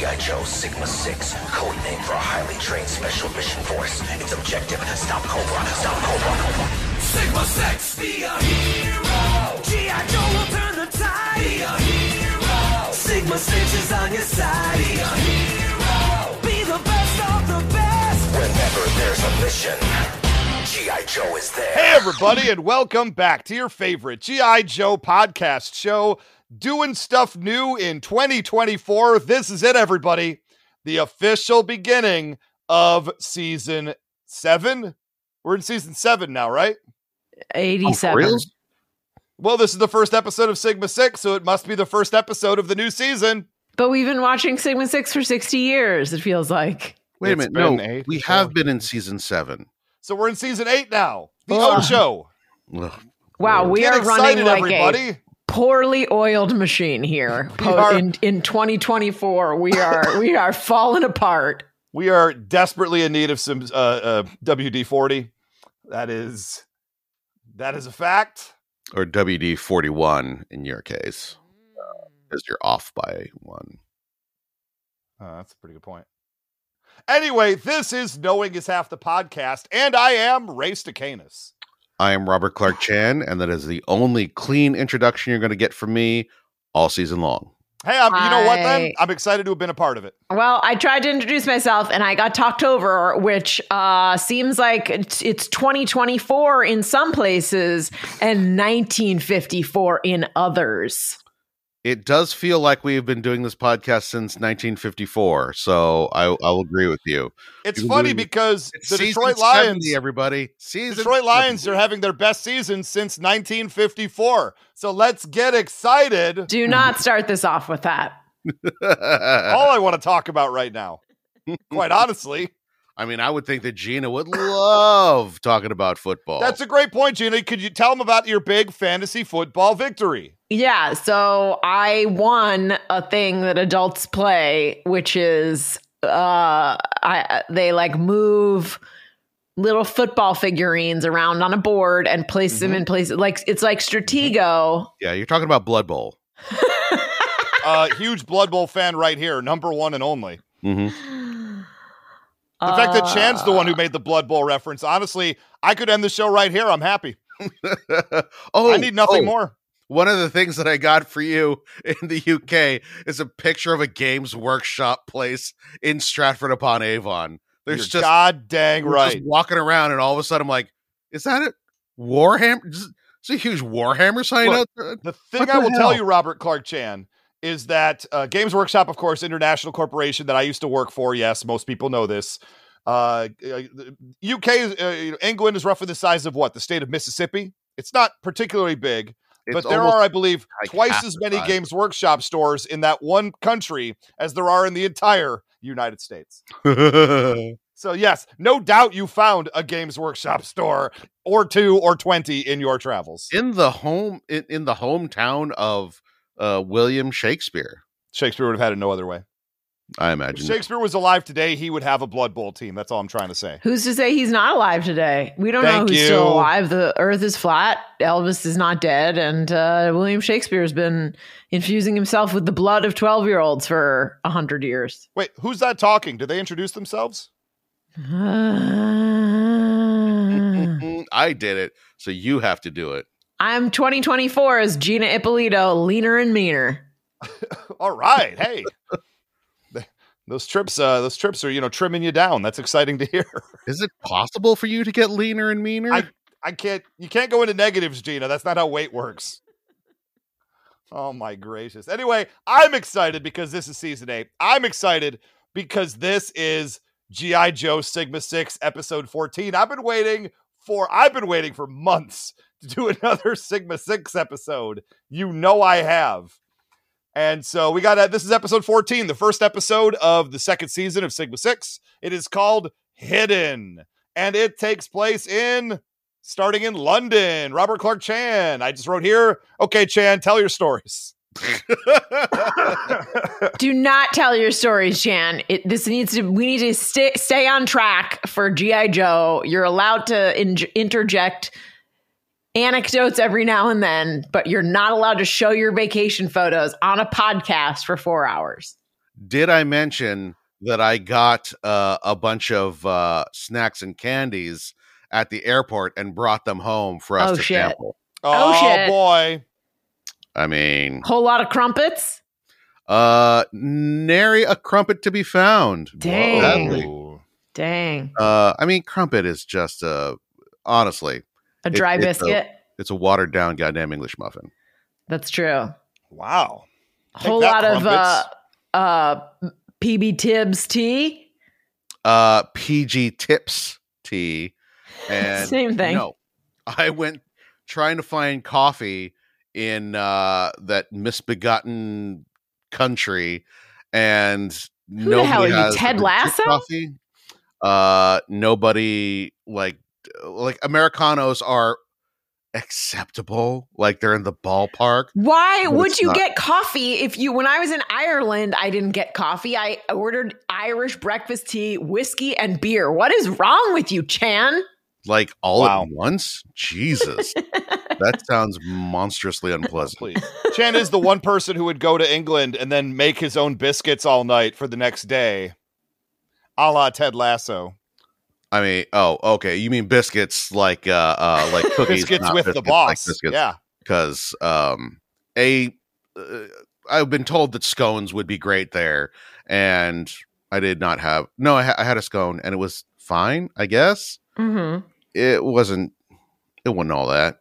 G.I. Joe Sigma 6, code name for a highly trained special mission force. Its objective, stop Cobra, stop Cobra. Sigma 6, be a hero. G.I. Joe will turn the tide. Be a hero. Sigma 6 is on your side. Be a hero. Be the best of the best. Whenever there's a mission, G.I. Joe is there. Hey, everybody, and welcome back to your favorite G.I. Joe podcast show, doing stuff new in 2024. This is it, everybody. The official beginning of season seven. We're in season seven now, right? 87. reals? Well, this is the first episode of Sigma 6, so it must be the first episode of the new season. But we've been watching Sigma 6 for 60 years, it feels like. Wait a minute. No, eight, we so- have been in season seven. So we're in season eight now. The Ugh. Ocho. Wow, we Get are excited, running like everybody. a poorly oiled machine here. Po- are- in in 2024, we are we are falling apart. We are desperately in need of some uh, uh, WD 40. That is, that is a fact. Or WD 41 in your case, because you're off by one. Uh, that's a pretty good point. Anyway, this is Knowing is Half the Podcast, and I am race to Stacanus. I am Robert Clark Chan, and that is the only clean introduction you're going to get from me all season long. Hey, I'm, you know what then? I- I'm excited to have been a part of it. Well, I tried to introduce myself and I got talked over, which uh, seems like it's, it's 2024 in some places and 1954 in others. It does feel like we've been doing this podcast since 1954, so I, I'll agree with you. It's You've funny because It's the season Detroit 70, Lions, everybody. Season Detroit Lions 70. are having their best season since 1954. So let's get excited. Do not start this off with that. All I want to talk about right now, quite honestly, I mean, I would think that Gina would love talking about football. that's a great point, Gina. Could you tell them about your big fantasy football victory? Yeah, so I won a thing that adults play, which is uh I they like move little football figurines around on a board and place them Mhm. in places like it's like Stratego. yeah, you're talking about Blood Bowl. uh, huge Blood Bowl fan right here, number one and only. hmm The fact that Uh, Chan's the one who made the Blood Bowl reference, honestly, I could end the show right here. I'm happy. oh, I need nothing oh, more. One of the things that I got for you in the UK is a picture of a Games Workshop place in Stratford upon Avon. There's You're just, god dang right. just walking around, and all of a sudden I'm like, "Is that it? Warhammer? It's a huge Warhammer sign Look, out there." The thing What I the will tell you, Robert Clark Chan, is that uh, Games Workshop, of course, international corporation that I used to work for. Yes, most people know this. Uh, uh, UK, uh, England is roughly the size of what the state of Mississippi. It's not particularly big, It's but there are, I believe, like twice as many. Games Workshop stores in that one country as there are in the entire United States. So yes, no doubt you found a Games Workshop store or two or twenty in your travels. in the home in, in the hometown of uh, William Shakespeare. Shakespeare would have had it no other way. I If imagine. Shakespeare was alive today, he would have a Blood Bowl team. That's all I'm trying to say. Who's to say he's not alive today? We don't know who's you. still alive. The earth is flat. Elvis is not dead. And uh, William Shakespeare has been infusing himself with the blood of 12 year olds for 100 years. Wait, who's that talking? Did they introduce themselves? Mm, I did it, so you have to do it. I'm 2024 as Gina Ippolito, leaner and meaner. all right, hey, those trips, uh, those trips are you know trimming you down. That's exciting to hear. Is it possible for you to get leaner and meaner? I- I can't, you can't go into negatives, Gina. That's not how weight works. Oh my gracious. Anyway, I'm excited because this is season eight. I'm excited because this is GI Joe Sigma Six episode 14. I've been waiting for, I've been waiting for months to do another Sigma Six episode. You know I have. And so we got uh, this is episode 14, the first episode of the second season of Sigma 6. It is called Hidden, and it takes place in starting in London. Robert Clark Chan. I just wrote here, okay, Chan, tell your stories. Do not tell your stories, Chan. It, this needs to. We need to stay stay on track for GI Joe. You're allowed to in, interject anecdotes every now and then, but you're not allowed to show your vacation photos on a podcast for four hours. did I mention that I got uh, a bunch of uh, snacks and candies at the airport and brought them home for us Oh, to shit. sample? Oh, shit. boy. I mean, Whole lot of crumpets. uh, nary a crumpet to be found. Dang. Whoa. Dang. Uh, I mean, crumpet is just uh, honestly, A It- dry it's a- biscuit. it's a watered down goddamn English muffin. That's true. Wow. A Take whole that, lot of uh, uh, PB Tibbs tea. Uh, PG Tips tea, and Same thing. No, I went trying to find coffee in uh, that misbegotten country, and Who the nobody hell are you, has Ted Lasso? Coffee. Uh, nobody like like Americanos are acceptable, like they're in the ballpark. Why would you not. get coffee if you when I was in Ireland I didn't get coffee. I ordered Irish breakfast tea, whiskey and beer. What is wrong with you, Chan? Like all Wow. at once, Jesus, that sounds monstrously unpleasant. Please. Chan is the one person who would go to England and then make his own biscuits all night for the next day. A la Ted Lasso. I mean, oh, okay. You mean biscuits like uh, uh like cookies, biscuits not with the biscuits boss. Like biscuits. Yeah. because um, a uh, I've been told that scones would be great there, and I did not have. No, I, ha- I had a scone, and it was fine. I guess Mm-hmm. it wasn't. It wasn't all that.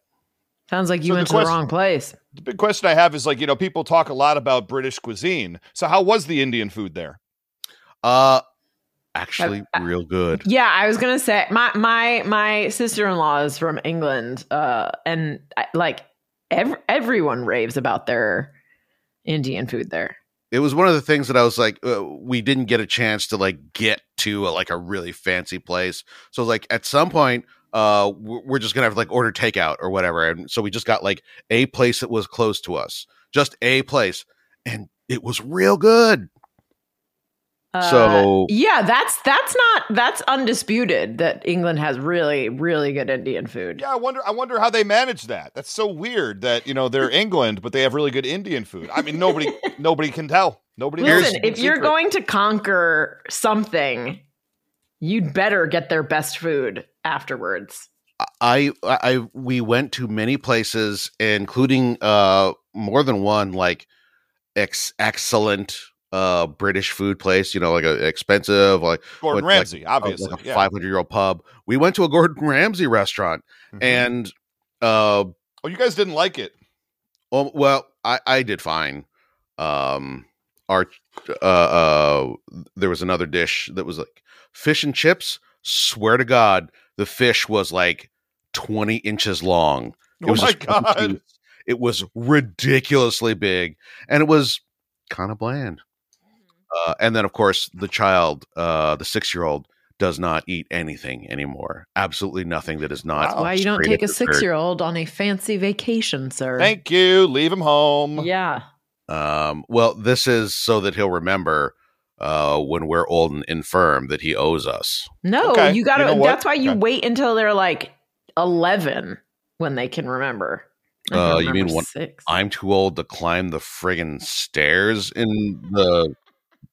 Sounds like you So the went to the wrong place. The big question I have is like, you know, people talk a lot about British cuisine. So how was the Indian food there? Uh, actually, Uh, real good. Yeah, I was gonna say my my my sister in law is from England, uh, and I, like ev- everyone raves about their Indian food there. it was one of the things that I was like, uh, we didn't get a chance to like get to a, like a really fancy place. So like at some point, uh, we're we're just gonna have to like order takeout or whatever. And so we just got like a place that was close to us, just a place, and it was real good. Uh, So- yeah, that's that's not that's undisputed that England has really really good Indian food. Yeah, I wonder I wonder how they manage that. That's so weird that, you know, they're England, but they have really good Indian food. I mean, nobody nobody can tell. Nobody. Listen, if you're secret. going to conquer something, you'd better get their best food afterwards. I, I, we went to many places, including uh more than one like ex- excellent uh British food place. You know, like a expensive like Gordon what, like, Ramsay, obviously. like a yeah. 500 year old pub. We went to a Gordon Ramsay restaurant, Mhm. and uh, oh, you guys didn't like it. oh, well, I I did fine. Um, our uh uh, there was another dish that was like fish and chips. Swear to God, the fish was like 20 inches long. It Oh was my god. It was ridiculously big, and it was kind of bland. Uh, and then, of course, the child, uh, the six-year-old, does not eat anything anymore. Absolutely nothing that is not. Wow. Why you don't take a six year old on a fancy vacation, sir? Thank you. Leave him home. yeah. Um, well, this is so that he'll remember uh, when we're old and infirm that he owes us. No, Okay, you gotta. you know that's why you Okay. wait until they're like eleven when they can remember. I can Uh, you mean what- Six. I'm too old to climb the friggin' stairs in the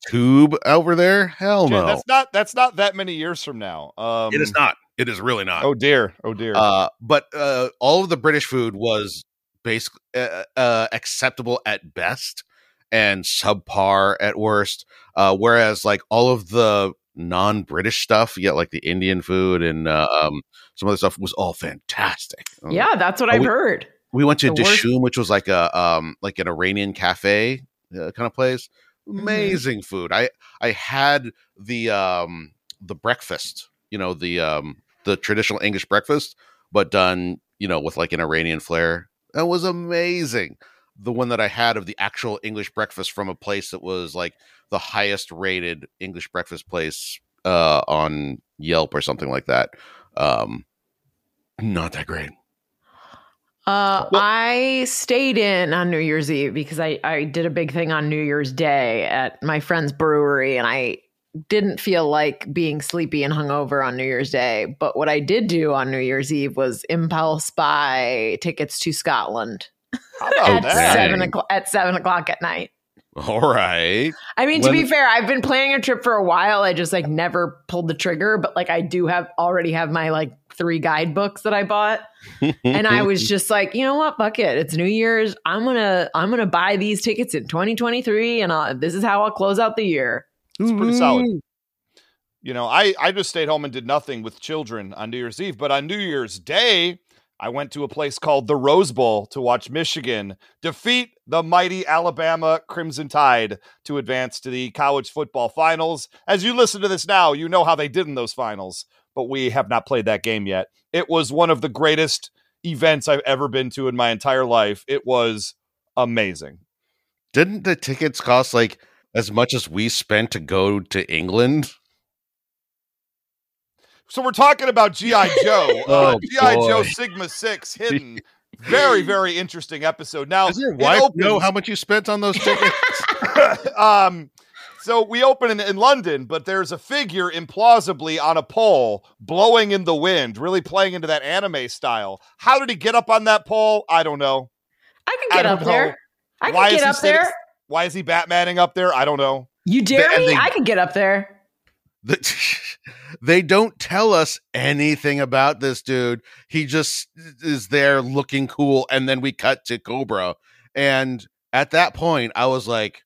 tube over there. Hell Jen, no, That's not that's not that many years from now. Um it is not. It is really not. Oh dear. Oh dear. Uh, but uh, all of the British food was basically uh, uh, acceptable at best and subpar at worst. Uh, whereas like all of the non-British stuff, you get like the Indian food and uh, um, some other stuff was all fantastic. Uh, yeah, that's what I've we- heard. we went to The worst- which was like a um like an Iranian cafe uh, kind of place. Mm-hmm. Amazing food. I I had the um the breakfast, you know, the um the traditional English breakfast, but done, you know, with like an Iranian flair. That was amazing. The one that I had of the actual English breakfast from a place that was like the highest rated English breakfast place uh on Yelp or something like that. Um not that great. Uh, Well- I stayed in on New Year's Eve because I, I did a big thing on New Year's Day at my friend's brewery, and I didn't feel like being sleepy and hungover on New Year's Day. But what I did do on New Year's Eve was impulse buy tickets to Scotland at that? seven o'clock at seven o'clock at night. All right. I mean, to When- be fair, I've been planning a trip for a while. I just like never pulled the trigger, but like I do have already have my like three guidebooks that I bought. and I was just like, you know what? Fuck it. It's New Year's. I'm gonna I'm gonna buy these tickets in 2023, and I'll, this is how I'll close out the year. It's pretty solid. Mm-hmm. You know, I I just stayed home and did nothing with children on New Year's Eve, but on New Year's Day, I went to a place called the Rose Bowl to watch Michigan defeat the mighty Alabama Crimson Tide to advance to the college football finals. As you listen to this now, you know how they did in those finals, but we have not played that game yet. It was one of the greatest events I've ever been to in my entire life. It was amazing. Didn't the tickets cost like as much as we spent to go to England? So we're talking about GI Joe. Oh, uh, GI. Joe Sigma Six Hidden. Very very interesting episode. Now Does your it wife opens- know how much you spent on those tickets? um, so we open in, in London, but there's a figure implausibly on a pole blowing in the wind, really playing into that anime style. How did he get up on that pole? I don't know. I I can get don't up know. there. I Why can is get he up sitting- Why is he Batmaning up there? I don't know. You dare and me? they- I can get up there. The- they don't tell us anything about this dude. He just is there looking cool, and then we cut to Cobra. And at that point, I was like,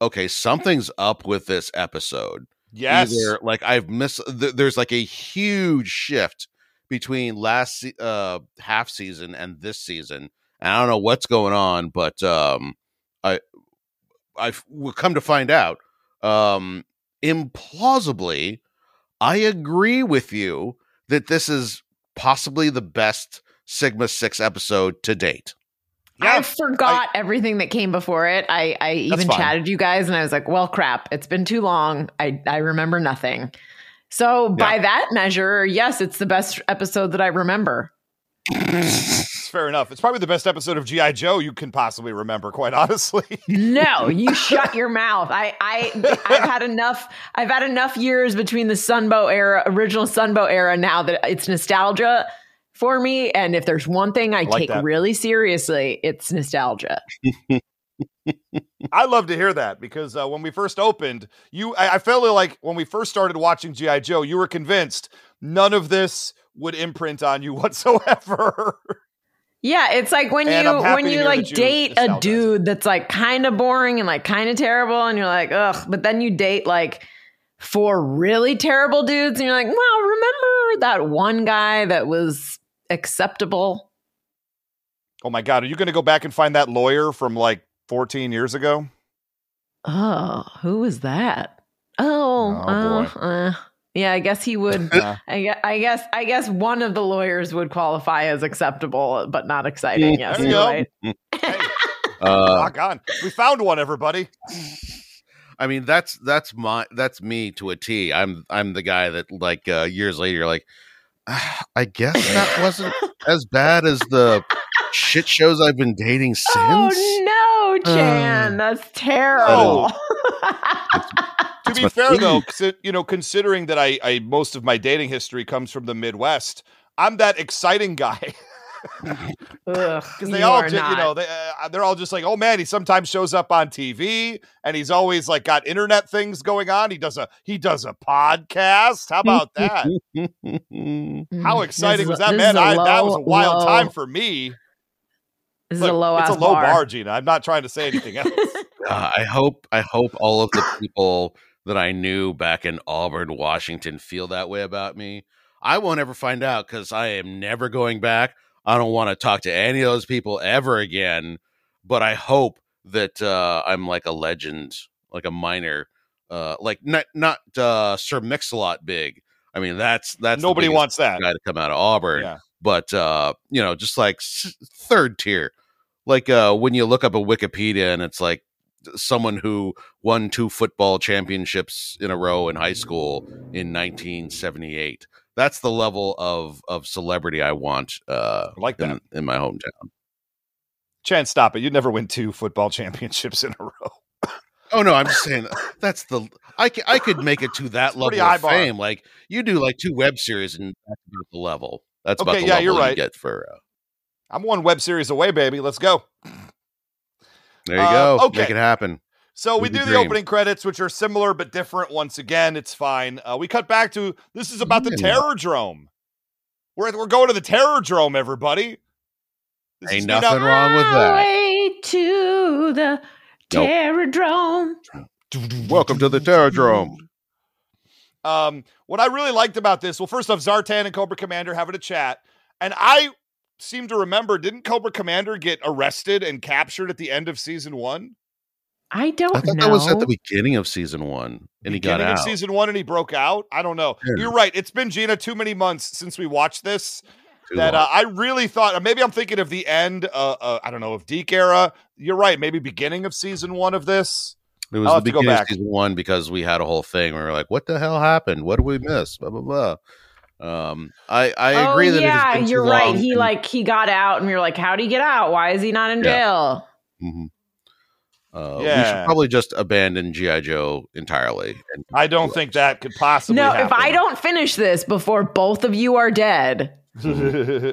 okay, something's up with this episode. Yes. Either like I've missed. Th- there's like a huge shift between last uh half season and this season. And I don't know what's going on, but um, I I will come to find out. Um, implausibly, I agree with you that this is possibly the best Sigma Six episode to date. Yeah, I forgot everything that came before it. I, I even chatted you guys and I was like, well, crap, it's been too long. I, I remember nothing. So by that measure, yes, it's the best episode that I remember. Fair enough. It's probably the best episode of GI Joe you can possibly remember. Quite honestly. No, you shut your mouth. I, I, I've had enough. I've had enough years between the Sunbow era, original Sunbow era, now that it's nostalgia for me. And if there's one thing I, like take that. really seriously, it's nostalgia. I love to hear that because uh, when we first opened, you, I, I felt like when we first started watching GI Joe, you were convinced none of this would imprint on you whatsoever. Yeah, it's like when And you when you like date a dude that's like kind of boring and like kind of terrible, and you're like, ugh. But then you date like four really terrible dudes, and you're like, well, remember that one guy that was acceptable? oh my god, are you going to go back and find that lawyer from like 14 years ago? Oh, who was that? Oh, Oh, uh, boy. uh, yeah, I guess he would. Yeah. I guess, I guess one of the lawyers would qualify as acceptable, but not exciting. Yes, There you you're go. right. Hey, Uh, rock on. We found one, everybody. I mean, that's that's my that's me to a T. I'm I'm the guy that like uh, years later, you're like, "Ah, I guess that wasn't as bad as the shit shows I've been dating since. Oh no, Chan, Uh, that's terrible. To be fair, thing. though, 'cause it- you know, considering that I, I most of my dating history comes from the Midwest, I'm that exciting guy because they you all, are ju- you know, they, uh, they're all just like, oh man, he sometimes shows up on TV and he's always like got internet things going on. He does a he does a podcast. How about that? Mm, How exciting is was that, man? is a I, that was a wild low- time for me. This is Look, a low it's a low bar. bar. Gina. I'm not trying to say anything else. Uh, I hope I hope all of the people that I knew back in Auburn, Washington, feel that way about me. I won't ever find out because I am never going back. I don't want to talk to any of those people ever again. But I hope that uh, I'm like a legend, like a minor, uh, like not not uh, Sir Mix-a-Lot big. I mean, that's that's Nobody wants that. guy to come out of Auburn. Yeah. But uh, you know, just like s- third tier, like uh, when you look up a Wikipedia and it's like someone who won two football championships in a row in high school in 1978. That's the level of of celebrity I want uh, I like that. in, in my hometown. Chance, stop it. You'd never win two football championships in a row. Oh no, I'm just saying that's the I I could make it to that It's a pretty level of bar. fame. Like you do like two web series and that's about the level. That's about Okay, the yeah, level you're you right. get for. Uh, I'm one web series away, baby. Let's go. There you Uh, go. okay. Make it happen. So we do the dream. opening credits, which are similar but different. Once again, it's fine. Uh, we cut back to this is about the Terror Terrordrome. We're we're going to the Terrordrome, everybody. This Ain't is me nothing wrong with that. Way to the Nope. Terrordrome. Welcome to the Terrordrome. Um, what I really liked about this, well, first off, Zartan and Cobra Commander having a chat, and I seem to remember, didn't Cobra Commander get arrested and captured at the end of season one? I don't I thought know. that was at the beginning of season one, and he got Beginning out. of season one, and he broke out. I don't know. Yeah. You're right. It's been Gina too many months since we watched this Too that uh, I really thought uh, maybe I'm thinking of the end. Uh, uh, I don't know of DiC era. You're right. Maybe beginning of season one of this. it was I'll the to go beginning of back. season one because we had a whole thing where we were like, "What the hell happened? What did we miss?" Blah blah blah. Um, I I oh, agree that yeah, it has been too you're right. He and- like he got out, and you're like, how would he get out? Why is he not in Yeah. jail? Mhm. Uh, we should probably just abandon GI Joe entirely. And I don't think that could possibly. No, happen. if I don't finish this before both of you are dead,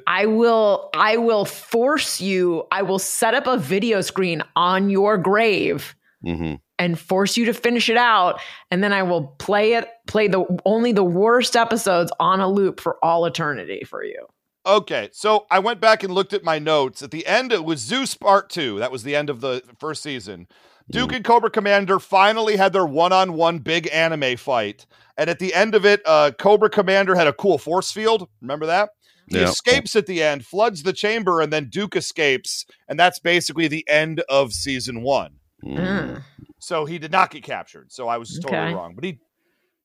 I will I will force you. I will set up a video screen on your grave Mhm. and force you to finish it out and then I will play it play the only the worst episodes on a loop for all eternity for you. Okay, so I went back and looked at my notes. At the end, it was Zeus Part 2. That was the end of the first season. Duke and Cobra Commander finally had their one on one big anime fight. And at the end of it, uh, Cobra Commander had a cool force field. Remember that? He Yeah. escapes at the end, floods the chamber, and then Duke escapes. And that's basically the end of season one. Mm. So he did not get captured. So I was just totally Okay. wrong. But he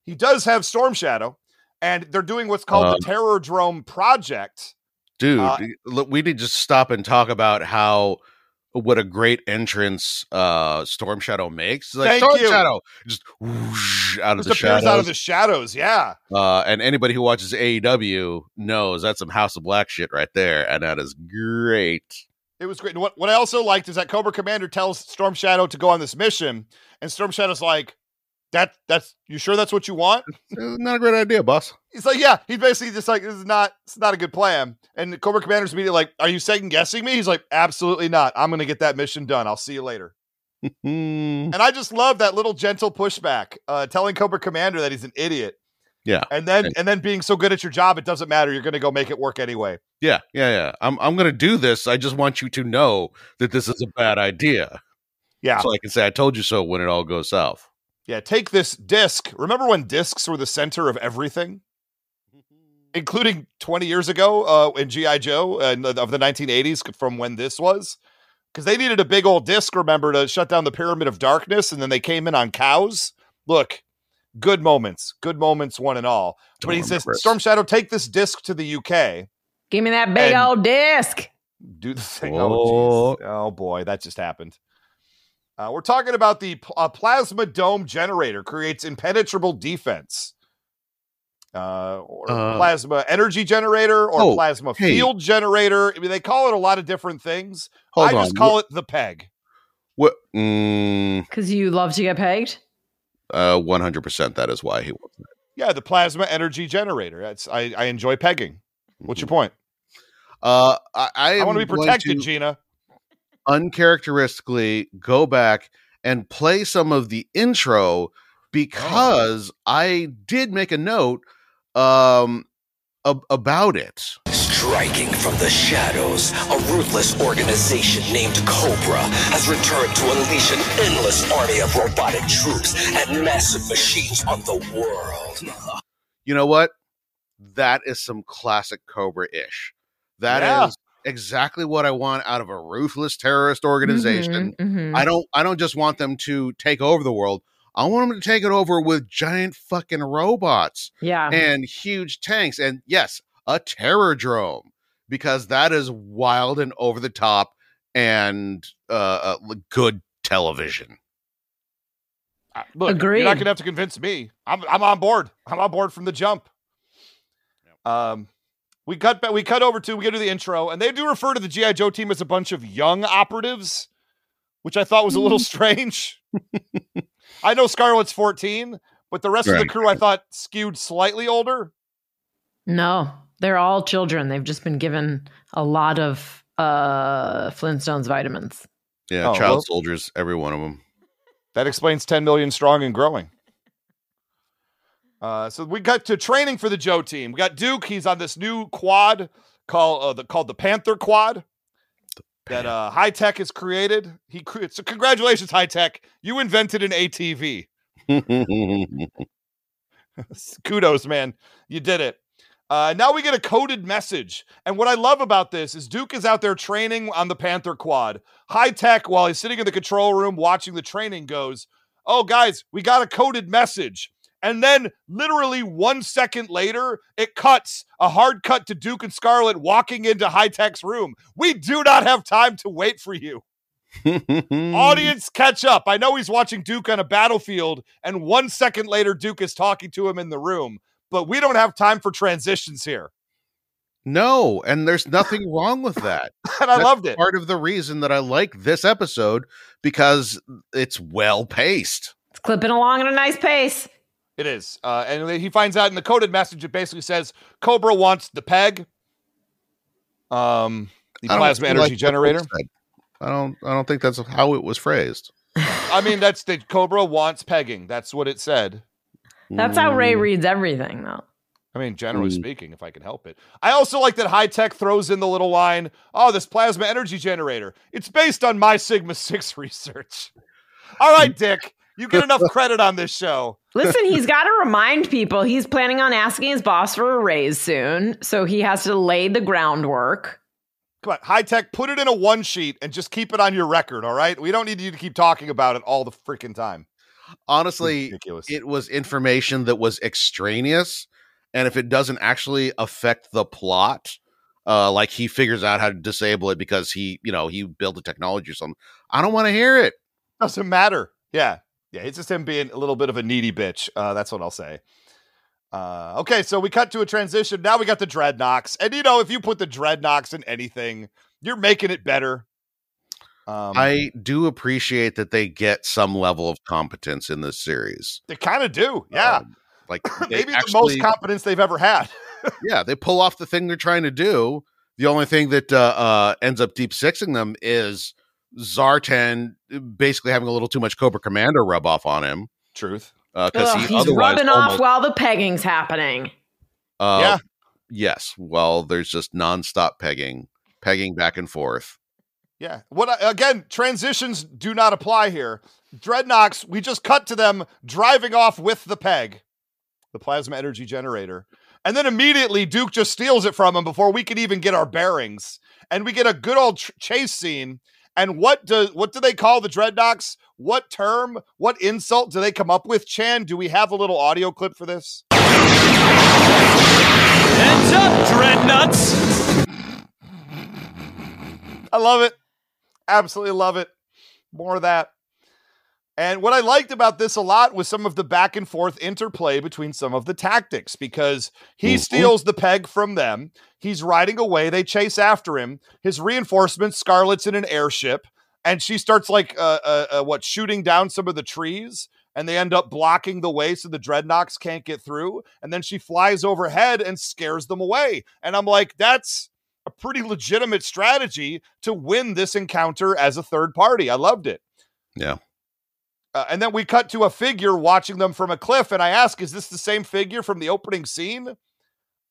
he does have Storm Shadow, and they're doing what's called the Terrordrome Project. Dude, Uh, look, we need to just stop and talk about how what a great entrance uh Storm Shadow makes. It's like Storm you. Shadow just whoosh, out of Just the appears shadows. out of the shadows. Yeah. uh, and anybody who watches AEW knows that's some House of Black shit right there, and that is great. It was great. And what, what I also liked is that Cobra Commander tells Storm Shadow to go on this mission, and Storm Shadow's like, "That that's you sure that's what you want?" Uh, Not a great idea, boss. He's like, "Yeah." He's basically just like, "This is not it's not a good plan." And Cobra Commander's immediately like, "Are you second guessing me?" He's like, "Absolutely not. I'm going to get that mission done. I'll see you later." And I just love that little gentle pushback, uh, telling Cobra Commander that he's an idiot. Yeah. And then And- and then being so good at your job, it doesn't matter. You're going to go make it work anyway. Yeah, yeah, yeah. I'm I'm gonna do this. I just want you to know that this is a bad idea, Yeah. so I can say I told you so when it all goes south. Yeah, take this disc. Remember when discs were the center of everything? Including 20 years ago uh, in G.I. Joe uh, of the 1980s from when this was? Because they needed a big old disc, remember, to shut down the Pyramid of Darkness, and then they came in on cows. Look, good moments. Good moments, one and all. Don't but he says, it. Storm Shadow, take this disc to the UK. Give me that big old disc. do the thing. Oh. Oh, oh boy, that just happened. Uh, we're talking about the pl- uh, plasma dome generator creates impenetrable defense. Uh, or Uh, plasma energy generator or oh, plasma hey. field generator. I mean, they call it a lot of different things. Hold I on. just call it the peg. what? Mm, Because you love to get pegged. uh, one hundred percent. That is why he wants it. Yeah, the plasma energy generator. That's I, I enjoy pegging. What's your point? Uh, I, I, I want to be protected, to Gina. Uncharacteristically go back and play some of the intro because Oh. I did make a note um ab- about it. Striking from the shadows, a ruthless organization named Cobra has returned to unleash an endless army of robotic troops and massive machines on the world. You know what? That is some classic Cobra ish. That is Yeah. Exactly what I want out of a ruthless terrorist organization. Mhm, mhm. I don't I don't just want them to take over the world. I want them to take it over with giant fucking robots yeah. and huge tanks and yes, a terror drone because that is wild and over the top and uh, uh good television. Uh, Look, Agreed. you're not gonna have to convince me. I'm I'm on board. I'm on board from the jump. Um, we cut ba- we cut over to we get to the intro, and they do refer to the GI Joe team as a bunch of young operatives, which I thought was a little strange. I know Scarlett's 14, but the rest of the crew I thought skewed slightly older. No, they're all children. They've just been given a lot of uh Flintstones vitamins. Yeah, Oh, child well- soldiers, every one of them. That explains 10 million strong and growing. Uh, so we got to training for the Joe team. We got Duke. He's on this new quad called uh, the called the Panther Quad that uh, High Tech has created. He cre- so congratulations, High Tech. You invented an ATV. Kudos, man. You did it. Uh, now we get a coded message. And what I love about this is Duke is out there training on the Panther quad. High tech, while he's sitting in the control room watching the training, goes, Oh, guys, we got a coded message. And then, literally one second later, it cuts a hard cut to Duke and Scarlet walking into High Tech's room. We do not have time to wait for you. Audience, catch up. I know he's watching Duke on a battlefield, and one second later, Duke is talking to him in the room, but we don't have time for transitions here. No, and there's nothing wrong with that. And I That's loved it. Part of the reason that I like this episode because it's well paced. It's clipping along at a nice pace. It is. Uh, and he finds out in the coded message, it basically says Cobra wants the peg, um, the plasma energy like generator. I don't. I don't think that's how it was phrased. I mean, that's the Cobra wants pegging. That's what it said. That's how Ray Mm, reads everything, though. I mean, generally Mm. speaking, if I can help it. I also like that high tech throws in the little line, oh, this plasma energy generator. It's based on my Sigma 6 research. All right, Dick, you get enough credit on this show. Listen, he's got to remind people he's planning on asking his boss for a raise soon, so he has to lay the groundwork. Come on, high tech, put it in a one sheet and just keep it on your record, all right? We don't need you to keep talking about it all the freaking time. Honestly, it was information that was extraneous, and if it doesn't actually affect the plot, uh, like he figures out how to disable it because he, you know, he built the technology or something. I don't want to hear it. Doesn't matter. Yeah. Yeah. It's just him being a little bit of a needy bitch. Uh, that's what I'll say. Uh, okay. So we cut to a transition. Now we got the Dreadnoks. And, you know, if you put the Dreadnoks in anything, you're making it better. Um, I do appreciate that they get some level of competence in this series. they kind of do. Yeah. Um, like Maybe actually- the most competence they've ever had. yeah, they pull off the thing they're trying to do. The only thing that uh, uh, ends up deep sixing them is Zartan basically having a little too much Cobra Commander rub off on him Truth. because Ugh, he he's rubbing almost, off while the pegging's happening. uh, Yeah. Yes. Well, there's just nonstop pegging, pegging back and forth. Yeah. What I- again? Transitions do not apply here. Dreadnoks. We just cut to them driving off with the peg, the plasma energy generator, and then immediately Duke just steals it from him before we can even get our bearings, and we get a good old tr- chase scene. And what do what do they call the Dreadnoks? What term? What insult do they come up with? Chan, do we have a little audio clip for this? Heads up, Dreadnuts! I love it. Absolutely love it. More of that. And what I liked about this a lot was some of the back and forth interplay between some of the tactics because he Mhm. steals the peg from them. He's riding away. They chase after him. His reinforcements, Scarlet's in an airship, and she starts like, uh, uh, uh, what, shooting down some of the trees. And they end up blocking the way so the dreadnoks can't get through. And then she flies overhead and scares them away. And I'm like, that's a pretty legitimate strategy to win this encounter as a third party. I loved it. Yeah. Uh, and then we cut to a figure watching them from a cliff, and I ask, "Is this the same figure from the opening scene?"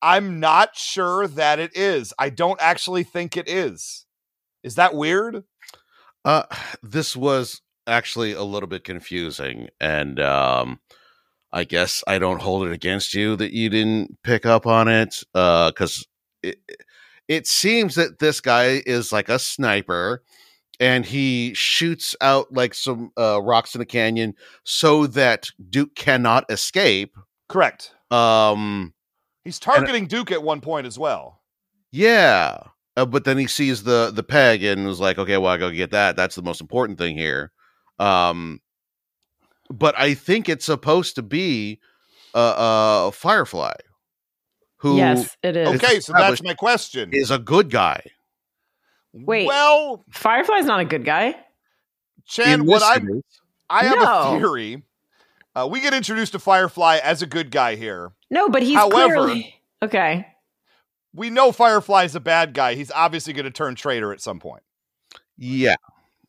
I'm not sure that it is. I don't actually think it is. Is that weird? Uh, this was actually a little bit confusing, and um, I guess I don't hold it against you that you didn't pick up on it, because it it seems that this guy is like a sniper, and he shoots out like some uh, rocks in a canyon so that Duke cannot escape. Correct. Um, He's targeting Duke at one point as well. Yeah. Uh, but then he sees the the peg and was like, okay, well, I gotta get that. That's the most important thing here. Um, but I think it's supposed to be a uh, uh, Firefly, who is yes, it is. Okay, so that's my question. Is a good guy. Wait. Well, Firefly's not a good guy. Chan, what I series. I have No. a theory. Uh, we get introduced to Firefly as a good guy here. No, but he's However- clearly okay. We know Firefly is a bad guy. He's obviously going to turn traitor at some point. yeah,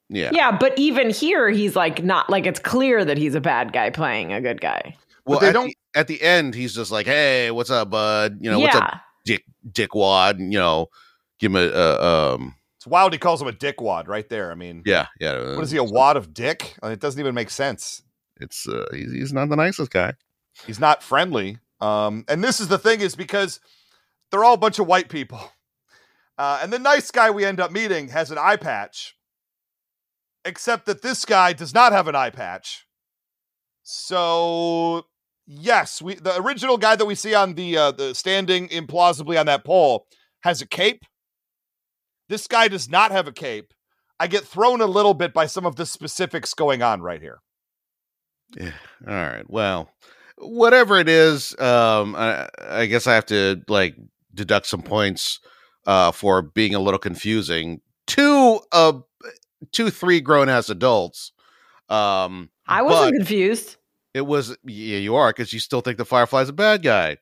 Yeah. Yeah, but even here, he's like not like it's clear that he's a bad guy playing a good guy. Well, they at, don't- the, at the end, he's just like, "Hey, what's up, bud? You know, what's yeah, up, Dick Dickwad? You know, give him a uh, um, It's wild he calls him a dickwad right there. I mean, yeah, yeah. what is he, a wad of dick? I mean, it doesn't even make sense. It's uh, he's, he's not the nicest guy. He's not friendly. Um, and this is the thing is because they're all a bunch of white people. Uh, and the nice guy we end up meeting has an eye patch, except that this guy does not have an eye patch. So yes, we the original guy that we see on the uh, the standing implausibly on that pole has a cape. This guy does not have a cape. I get thrown a little bit by some of the specifics going on right here. Yeah. All right. Well, whatever it is, um, I, I guess I have to like deduct some points uh, for being a little confusing to uh, two, three grown ass adults. Um, I wasn't confused. it was yeah, you are because you still think the Firefly's a bad guy,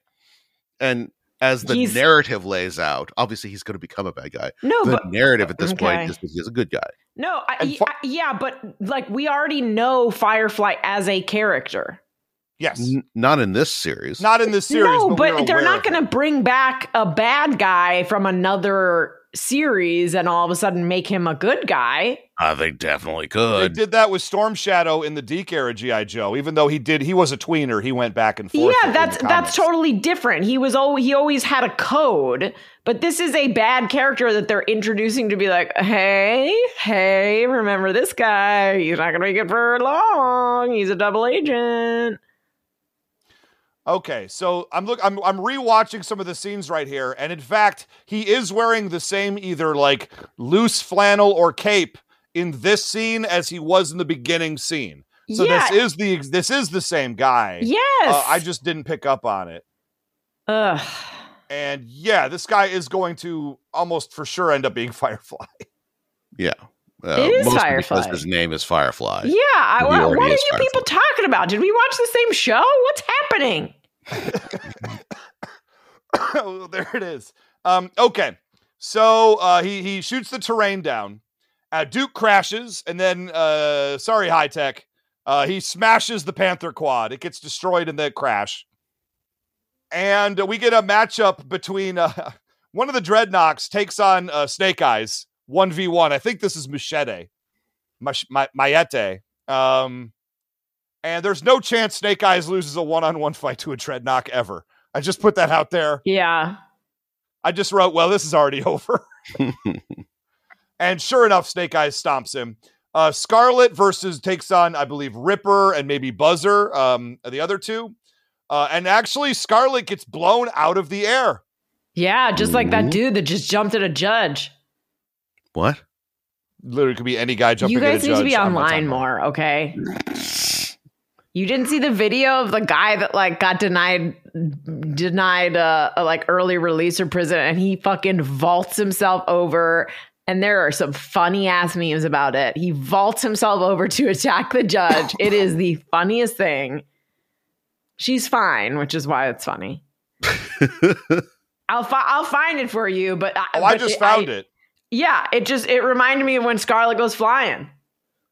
and as the He's- narrative lays out, obviously he's going to become a bad guy. No, the but narrative at this okay. point is that he's a good guy. no, I, And y- fu- I- yeah, but like we already know Firefly as a character. Yes. N- not in this series. Not in this series. no, but, but, they're not going to bring back a bad guy from another series and all of a sudden make him a good guy. I think definitely could. They could. did that with Storm Shadow in the DiC era GI Joe. Even though he did, he was a tweener. He went back and forth. yeah, that's that's totally different. He was always he always had a code, but this is a bad character that they're introducing to be like, hey, hey, remember this guy? He's not gonna make it for long. He's a double agent. Okay, so I'm look. I'm I'm rewatching some of the scenes right here, and in fact, he is wearing the same either like loose flannel or cape in this scene as he was in the beginning scene. So yeah, this is the this is the same guy. yes. Uh, I just didn't pick up on it. Ugh. And yeah, this guy is going to almost for sure end up being Firefly. Yeah. Uh, It is Firefly. His name is Firefly. Yeah, I, what, what are is you people talking about? Did we watch the same show? What's happening? Oh, there it is. Um, okay, so uh, he he shoots the terrain down. Uh, Duke crashes, and then uh, sorry, high tech. Uh, he smashes the Panther quad. It gets destroyed in the crash, and uh, we get a matchup between uh, one of the dreadnoks takes on uh, Snake Eyes one v one. I think this is Machete, Mach- Ma- Mayete. Um, and there's no chance Snake Eyes loses a one on one fight to a dreadnok ever. I just put that out there. Yeah. I just wrote, well, this is already over. and sure enough, Snake Eyes stomps him. Uh, Scarlet versus takes on, I believe, Ripper and maybe Buzzer, um, the other two. Uh, and actually, Scarlet gets blown out of the air. Yeah, just like that dude that just jumped at a judge. What? Literally could be any guy jumping you guys at a need to be online more, okay? You didn't see the video of the guy that like got denied denied uh, a like early release or prison and he fucking vaults himself over and there are some funny ass memes about it. He vaults himself over to attack the judge. it is the funniest thing. She's fine, which is why it's funny. I'll fi- I'll find it for you, but I, Oh, I but just found it. Yeah, it just it reminded me of when Scarlet goes flying.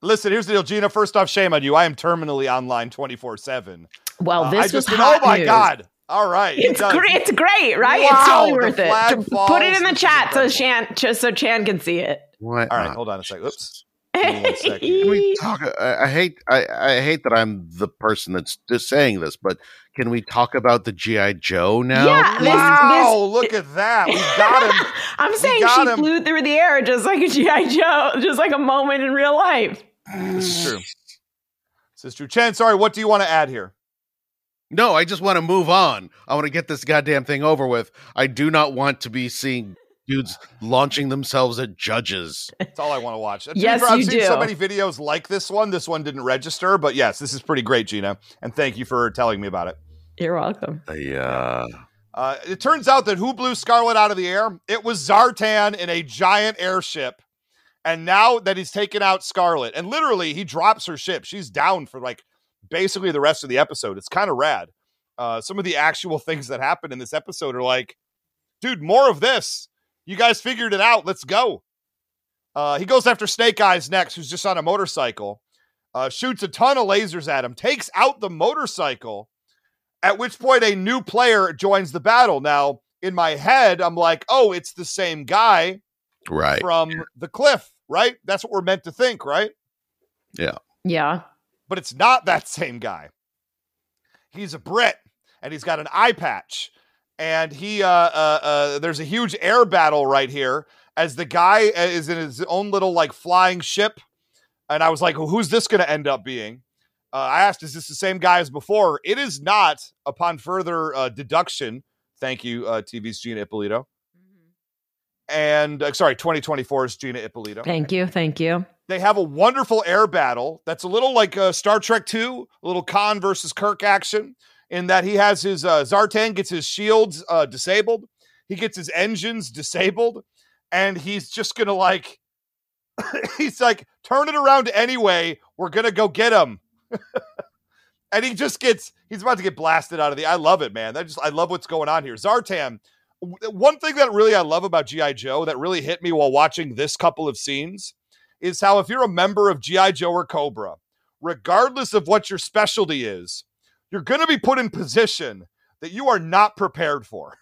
Listen, here's the deal, Gina. First off, shame on you. I am terminally online 24 7. Well, Uh, this I was just, hot oh my news. God. All right. It's does. great. It's great, right? it's Wow, totally worth it. flag Put it in the chat so incredible. Chan just so Chan can see it. What? All right, Uh, hold on a second. Oops. Me one second. Can we talk? I, I hate. I, I hate that I'm the person that's just saying this, but can we talk about the GI Joe now? Yeah, this- Wow, look at that. We got him. I'm saying she him. flew through the air just like a GI Joe, just like a moment in real life. This is true. This is true. Chan, sorry, what do you want to add here? No, I just want to move on. I want to get this goddamn thing over with. I do not want to be seeing dudes launching themselves at judges. That's all I want to watch. To Yes, I've you seen so many videos like this one. This one didn't register, but yes, this is pretty great, Gina. And thank you for telling me about it. You're welcome. Yeah. Uh, it turns out that who blew Scarlet out of the air? It was Zartan in a giant airship. And now that he's taken out Scarlet, and literally he drops her ship, she's down for like basically the rest of the episode. It's kind of rad. Uh, some of the actual things that happen in this episode are like, dude, more of this. You guys figured it out. Let's go. Uh, he goes after Snake Eyes next, who's just on a motorcycle. Uh, shoots a ton of lasers at him, takes out the motorcycle. At which point, a new player joins the battle. Now, in my head, I'm like, oh, it's the same guy Right. from the cliff, right? That's what we're meant to think, right? Yeah. Yeah. But it's not that same guy. He's a Brit and he's got an eye patch. And he, uh, uh, uh, there's a huge air battle right here as the guy uh, is in his own little like flying ship. And I was like, well, who's this going to end up being? Uh, I asked, is this the same guy as before? It is not, upon further uh, deduction. Thank you, uh, TV's Gina Ippolito. And uh, sorry, 2024's Gina Ippolito Thank you. Thank you. they have a wonderful air battle that's a little like uh, Star Trek 2, a little Khan versus Kirk action, in that he has his uh, Zartan gets his shields uh, disabled, he gets his engines disabled, and he's just gonna like, he's like, turn it around anyway. We're gonna go get him. and he just gets, he's about to get blasted out of the. I love it, man. I just, I love what's going on here. Zartan. One thing that really I love about GI Joe that really hit me while watching this couple of scenes is how if you're a member of GI Joe or Cobra, regardless of what your specialty is, you're going to be put in position that you are not prepared for.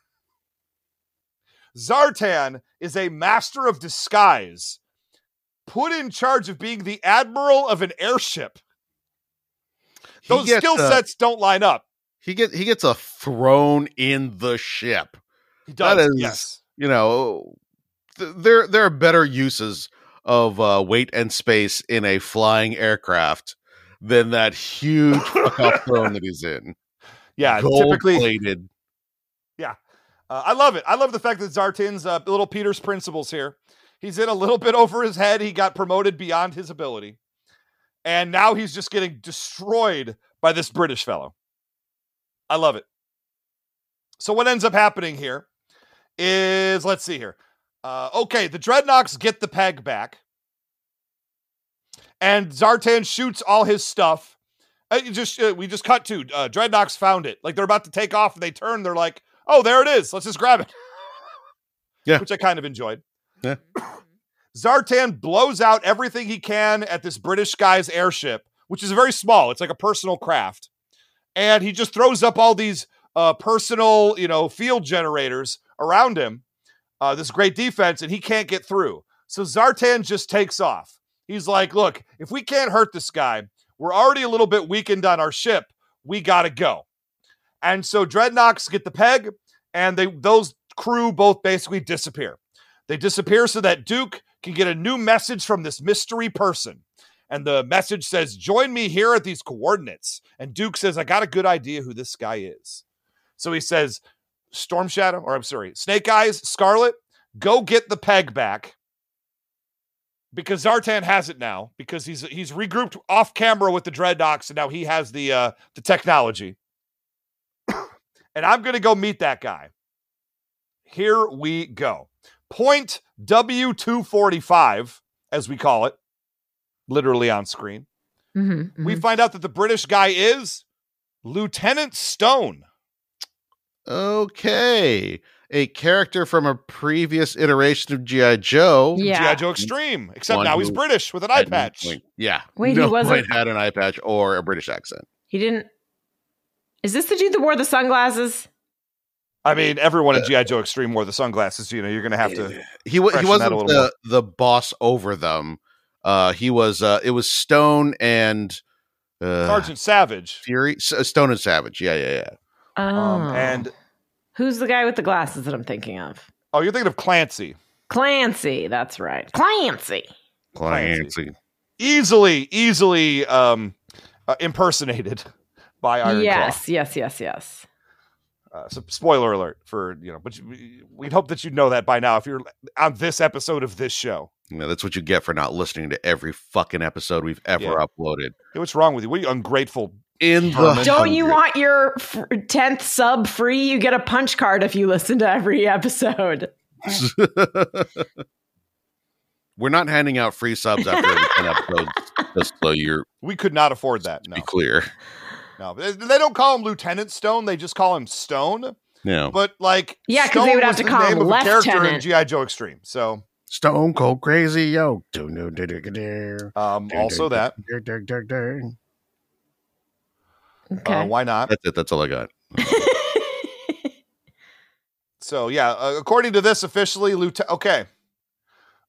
Zartan is a master of disguise, put in charge of being the admiral of an airship. Those gets, skill uh, sets don't line up. He get he gets a throne in the ship. He does. that is- yes. You know, th- there there are better uses of uh, weight and space in a flying aircraft than that huge throne that he's in. Yeah. Gold typically, plated. Uh, I love it. I love the fact that Zartan's uh, little Peter's principles here. He's in a little bit over his head. He got promoted beyond his ability. And now he's just getting destroyed by this British fellow. I love it. So, what ends up happening here is let's see here. Uh, okay, the Dreadnoks get the peg back. And Zartan shoots all his stuff. Uh, just uh, we just cut to uh, Dreadnoks found it. Like they're about to take off, and they turn. They're like, "Oh, there it is. Let's just grab it." Yeah. which I kind of enjoyed. Yeah. Zartan blows out everything he can at this British guy's airship, which is very small. It's like a personal craft, and he just throws up all these uh, personal, you know, field generators around him. Uh, this great defense, and he can't get through. So Zartan just takes off. He's like, "Look, if we can't hurt this guy, we're already a little bit weakened on our ship. We got to go." And so Dreadnoks get the peg, and they those crew both basically disappear. They disappear so that Duke can get a new message from this mystery person. And the message says, Join me here at these coordinates. And Duke says, I got a good idea who this guy is. So he says, Storm Shadow, or I'm sorry, Snake Eyes, Scarlett, go get the peg back. Because Zartan has it now, because he's he's regrouped off camera with the Dreadnoks, and now he has the uh the technology. and I'm gonna go meet that guy. Here we go. Point W245, as we call it, literally on screen. Mhm, We mhm. find out that the British guy is Lieutenant Stone. Okay. A character from a previous iteration of G.I. Joe. Yeah. G.I. Joe Extreme, except One now he's British with an eye patch. point- Yeah. Wait, he wasn't- had an eye patch or a British accent. He didn't. Is this the dude that wore the sunglasses? I mean, everyone in G.I. Joe Extreme wore the sunglasses. You know, you're going to have to. He wa- he freshen that a wasn't the, the boss over them. Uh, he was. Uh, it was Stone and uh, Sergeant Savage. Fury. S- Stone and Savage. Yeah, yeah, yeah. Oh. Um, and, who's the guy with the glasses that I'm thinking of? oh, you're thinking of Clancy. Clancy. That's right. Clancy. Clancy. Easily, easily um, uh, impersonated by Iron Klaw. yes, yes, yes, yes. Uh, so spoiler alert for you know, but you, we'd hope that you know that by now if you're on this episode of this show. You know, that's what you get for not listening to every fucking episode we've ever Yeah. uploaded. Hey, what's wrong with you? What are you ungrateful? In the Don't you want your f- 10th sub free? You get a punch card if you listen to every episode. We're not handing out free subs after every 10 episodes, just so you're We could not afford that. No, be clear. no. They, they don't call him Lieutenant Stone. They just call him Stone. No. But like, yeah because they would have to call him of a character in GI Joe Extreme. So Stone cold crazy, yo. Do, do, do, do, do. Um, Do, also do, that. Do. Okay. Uh, why not? That's it. That's all I got. So yeah, uh, according to this officially, Lieutenant. Okay,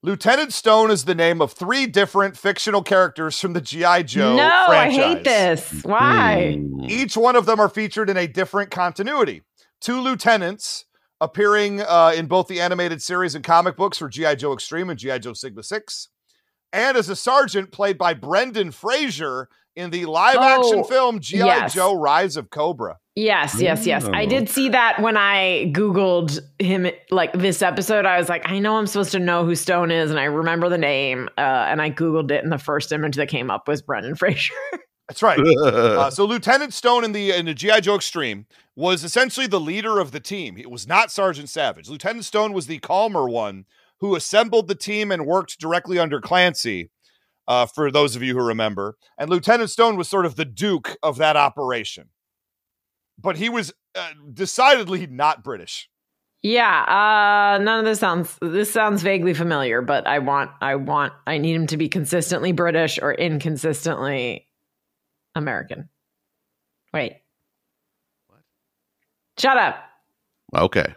Lieutenant Stone is the name of three different fictional characters from the GI Joe no, I hate this. Why? Mm. Each one of them are featured in a different continuity. Two lieutenants appearing uh, in both the animated series and comic books for GI Joe Extreme and GI Joe Sigma Six, and as a sergeant played by Brendan Fraser in the live-action Oh, film GI yes. Joe: Rise of Cobra. Yes, yes, yes. I did see that when I Googled him, like this episode. I was like, I know I'm supposed to know who Stone is, and I remember the name. Uh, and I Googled it, and the first image that came up was Brendan Fraser. That's right. Uh, so Lieutenant Stone in the in the GI Joe Extreme was essentially the leader of the team. It was not Sergeant Savage. Lieutenant Stone was the calmer one who assembled the team and worked directly under Clancy. Uh, for those of you who remember, and Lieutenant Stone was sort of the duke of that operation, but he was uh, decidedly not British. yeah, uh, none of this sounds. This sounds vaguely familiar, but I want, I want, I need him to be consistently British or inconsistently American. Wait. What? Shut up. okay.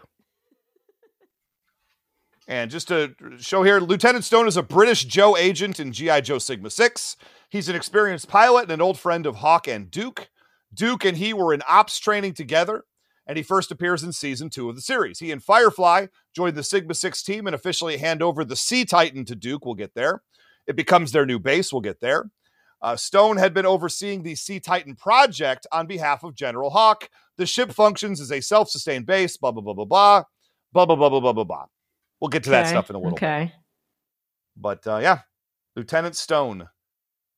And just to show here, Lieutenant Stone is a British Joe agent in G.I. Joe Sigma 6. He's an experienced pilot and an old friend of Hawk and Duke. Duke and he were in ops training together, and he first appears in season two of the series. He and Firefly join the Sigma 6 team and officially hand over the Sea Titan to Duke. We'll get there. It becomes their new base. We'll get there. Uh, Stone had been overseeing the Sea Titan project on behalf of General Hawk. The ship functions as a self sustained base, blah, blah, blah, blah, blah, blah, blah, blah, blah, blah, blah, blah. We'll get to that stuff in a little bit. Okay. But uh, yeah, Lieutenant Stone.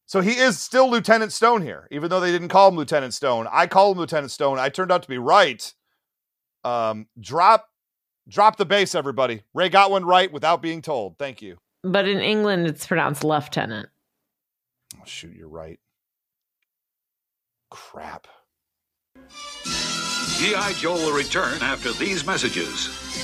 So he is still Lieutenant Stone here, even though they didn't call him Lieutenant Stone. I call him Lieutenant Stone. I turned out to be right. Um, drop, drop the base, everybody. Ray got one right without being told. Thank you. But in England, it's pronounced lieutenant. Oh, shoot, you're right. Crap. G.I. Joe will return after these messages.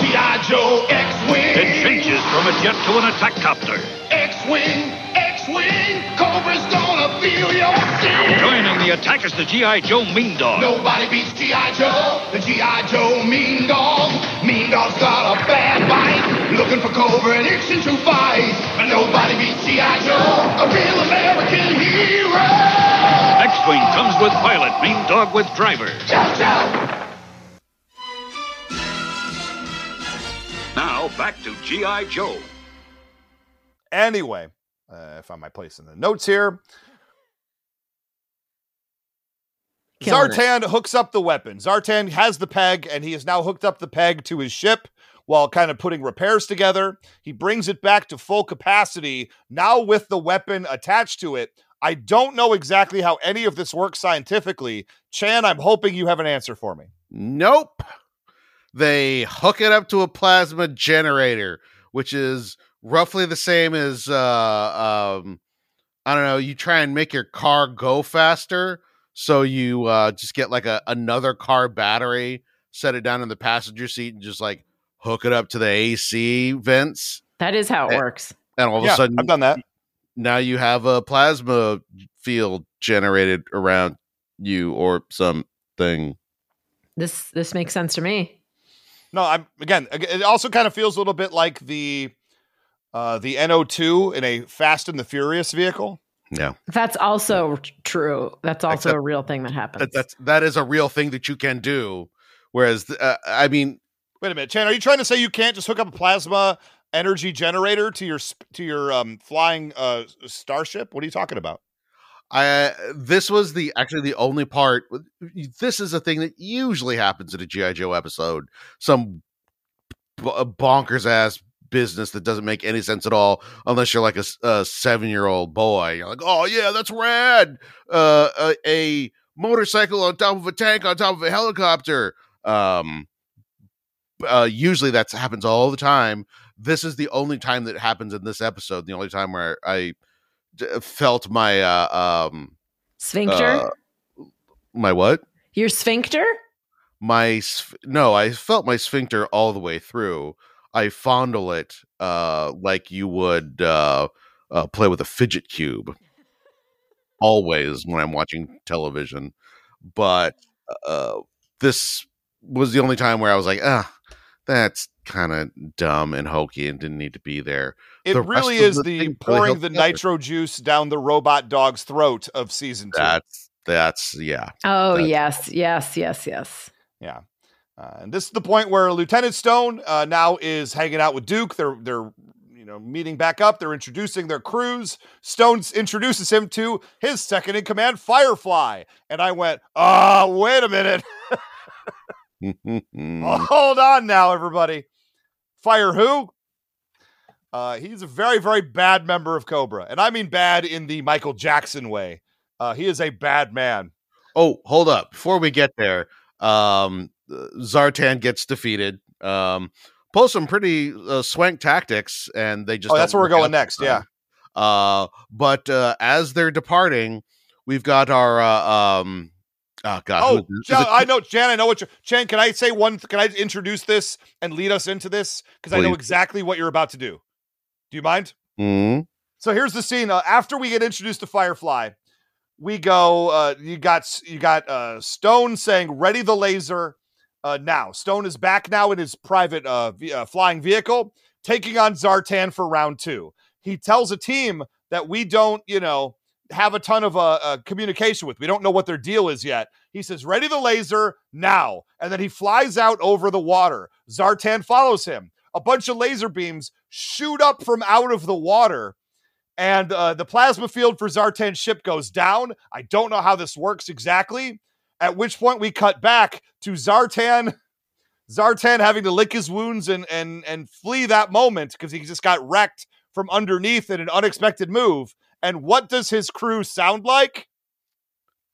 G.I. Joe. X-Wing. It changes from a jet to an attack copter. X-Wing, X-Wing. Cobra's gonna feel your sin. Joining the attack is the G.I. Joe Mean Dog. Nobody beats G.I. Joe. The G.I. Joe Mean Dog. Mean Dog's got a bad bite. Looking for Cobra and Action to fight. But nobody beats G.I. Joe. A real American hero. X-Wing comes with pilot, Mean Dog with driver. Chow, chow. Now back to G.I. Joe. Anyway, uh, I found my place in the notes here. Killing it. Zartan hooks up the weapon. Zartan has the peg, and he has now hooked up the peg to his ship while kind of putting repairs together. He brings it back to full capacity, now with the weapon attached to it. I don't know exactly how any of this works scientifically. Chan, I'm hoping you have an answer for me. Nope. They hook it up to a plasma generator, which is roughly the same as uh um I don't know, you try and make your car go faster, so you uh just get like a another car battery, set it down in the passenger seat and just like hook it up to the AC vents That is how it Eh, works. and all of yeah, a sudden I've done that. now you have a plasma field generated around you or something. This this makes sense to me. No, I'm again. It also kind of feels a little bit like the uh, the NO2 in a Fast and the Furious vehicle. Yeah. That's also t- true. That's also Except a real thing that happens. That, that's that is a real thing that you can do. Whereas, uh, I mean, Wait a minute, Chan. Are you trying to say you can't just hook up a plasma energy generator to your to your um, flying uh, starship? What are you talking about? I this was the actually the only part. This is a thing that usually happens in a GI Joe episode. Some b- bonkers ass business that doesn't make any sense at all unless you're like a seven year old boy. You're like, oh yeah, that's rad. Uh, a, a motorcycle on top of a tank on top of a helicopter. Um, uh, usually that happens all the time. This is the only time that happens in this episode. The only time where I felt my uh, um Sphincter? uh, my what? Your sphincter? my no i felt my sphincter all the way through. I fondle it uh like you would uh, uh play with a fidget cube. Always when i'm watching television. But uh this was the only time where i was like ah that's kind of dumb and hokey and didn't need to be there It The really is the the pouring the together. nitro juice down the robot dog's throat of season two. that's that's yeah Oh, That's- yes, yes, yes, yes. Yeah. Uh, and this is the point where Lieutenant Stone uh, now is hanging out with Duke. They're they're you know meeting back up. They're introducing their crews. Stone introduces him to his second in command, Firefly. And I went, "Oh, wait a minute. Hold on now, everybody. Fire who? Uh, he's a very, very bad member of Cobra. And I mean bad in the Michael Jackson way. Uh, he is a bad man. Oh, hold up. Before we get there, um, Zartan gets defeated. Um, pulls some pretty uh, swank tactics, and they just Oh, that's where we're going next. Yeah. Uh, but uh, as they're departing, we've got our uh, um, oh god, Oh, is this? Is Chan, it- I know, Chan. I know what you're. Chan, can I say one? Can I introduce this and lead us into this? Because I know exactly what you're about to do. Do you mind? Mhm. So here's the scene. Uh, after we get introduced to Firefly, we go. Uh, you got you got uh, Stone saying, "Ready the laser." Uh, now Stone is back now in his private uh, v- uh, flying vehicle, taking on Zartan for round two. He tells a team that we don't, you know, have a ton of uh, communication with. We don't know what their deal is yet. He says, "Ready the laser now," and then he flies out over the water. Zartan follows him. A bunch of laser beams shoot up from out of the water and uh, the plasma field for Zartan's ship goes down. I don't know how this works exactly. At which point we cut back to Zartan, Zartan having to lick his wounds and and and flee that moment because he just got wrecked from underneath in an unexpected move. And what does his crew sound like?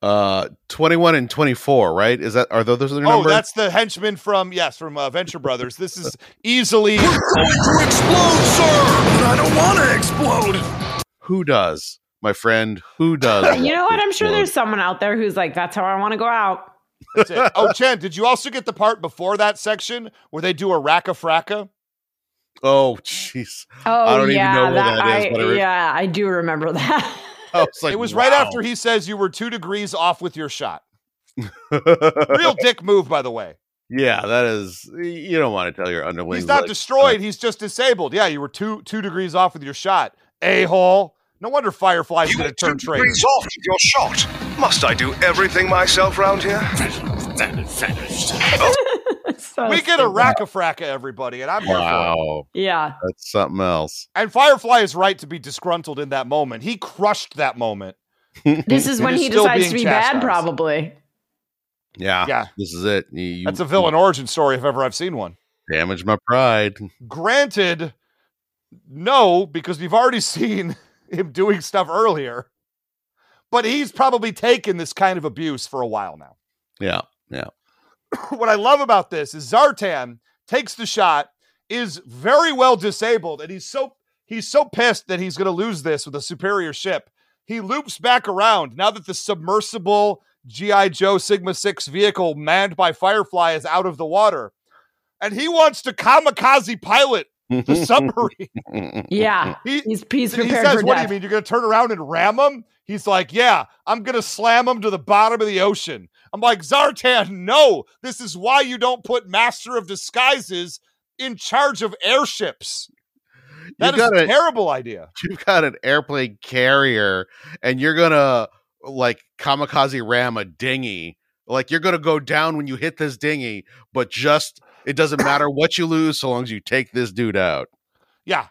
Uh, twenty-one and twenty-four, right? Is that are those those their Oh, numbers? that's the henchman from yes, from uh, Venture Brothers. This is easily Going to explode, sir! But I don't want to explode! who does, my friend? Who does? You know what? I'm sure there's someone out there who's like, that's how I want to go out. that's it. Oh, Chan, did you also get the part before that section where they do a racka fracka? Oh, jeez. Oh, I don't even yeah, know where that, that is, I, but I re- yeah, I do remember that. I was like, it was right after he says you were two degrees off with your shot. Real dick move, by the way. yeah, that is. You don't want to tell your underlings. He's not like, destroyed. Uh he's just disabled. Yeah, you were two two degrees off with your shot. A hole. No wonder Firefly's going to two turn traitor. degrees off with your shot. Must I do everything myself round here? So We get a stupid. racka fracka, everybody, and I'm here for it. Wow, Yeah. that's something else. And Firefly is right to be disgruntled in that moment. He crushed that moment. This is when he decides to be chastised. bad, probably. Yeah, Yeah, this is it. You, you that's a villain origin story if ever I've seen one. Damage my pride. Granted, no, because we've already seen him doing stuff earlier. But he's probably taken this kind of abuse for a while now. Yeah, yeah. what I love about this is Zartan takes the shot, is very well disabled, and he's so he's so pissed that he's going to lose this with a superior ship. He loops back around now that the submersible GI Joe Sigma Six vehicle manned by Firefly is out of the water, and he wants to kamikaze pilot the submarine. Yeah. He, He's, he's he says, for "What do you mean? You're going to turn around and ram him?" He's like, "Yeah, I'm going to slam him to the bottom of the ocean." I'm like, "Zartan, no! This is why you don't put Master of Disguises in charge of airships. That is a a- terrible idea." You've got an airplane carrier, and you're gonna like kamikaze ram a dinghy. Like you're gonna go down when you hit this dinghy, but just it doesn't matter what you lose so long as you take this dude out. Yeah.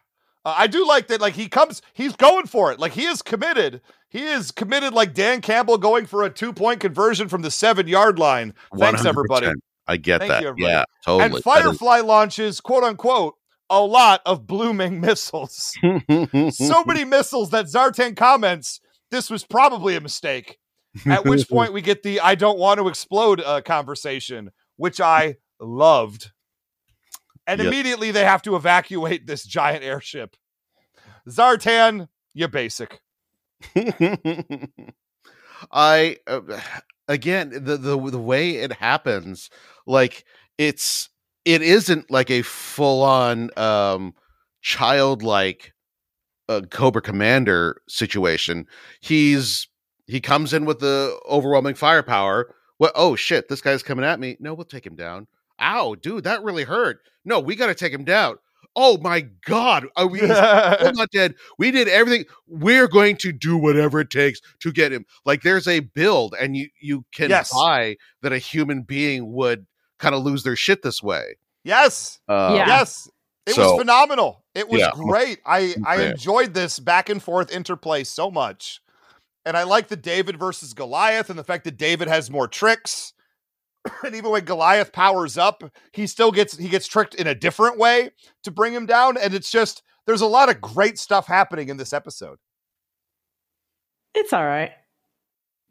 Uh, I do like that. Like he comes, he's going for it. Like he is committed. He is committed like Dan Campbell going for a two point conversion from the seven yard line. Thanks, 100%. everybody. I get Thank that. you, yeah, totally. And Firefly launches, quote unquote, a lot of blooming missiles. so many missiles that Zartan comments this was probably a mistake. At which point we get the I don't want to explode uh, conversation, which I loved. And Yep. immediately they have to evacuate this giant airship. Zartan, you basic. I uh, again the the the way it happens, like it's it isn't like a full on um childlike uh, Cobra Commander situation. He's he comes in with the overwhelming firepower. What? Oh shit! This guy's coming at me. No, we'll take him down. Ow, dude, that really hurt. No, we got to take him down. Oh my god, are we? He's still not dead. We did everything. We're going to do whatever it takes to get him. Like there's a build, and you you can Yes. buy that a human being would kind of lose their shit this way. yes. Uh, Yeah. Yes. It So- was phenomenal. It was Yeah. great. I I enjoyed this back and forth interplay so much. And I like the David versus Goliath and the fact that David has more tricks. and even when Goliath powers up, he still gets he gets tricked in a different way to bring him down and it's just there's a lot of great stuff happening in this episode. It's all right.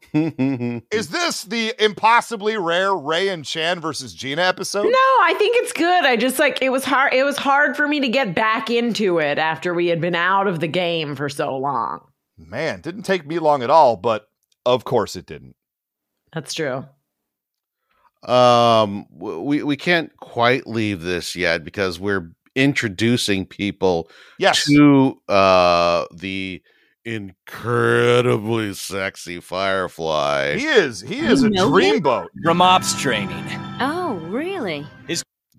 Is this the impossibly rare Ray and Chan versus Gina episode? No, I think it's good. I just like it was hard. It was hard for me to get back into it after we had been out of the game for so long. Man, didn't take me long at all, but of course it didn't. That's true. Um we we can't quite leave this yet because we're introducing people Yes. to uh the incredibly sexy firefly He is. He is a know dreamboat. From ops training. Oh, really?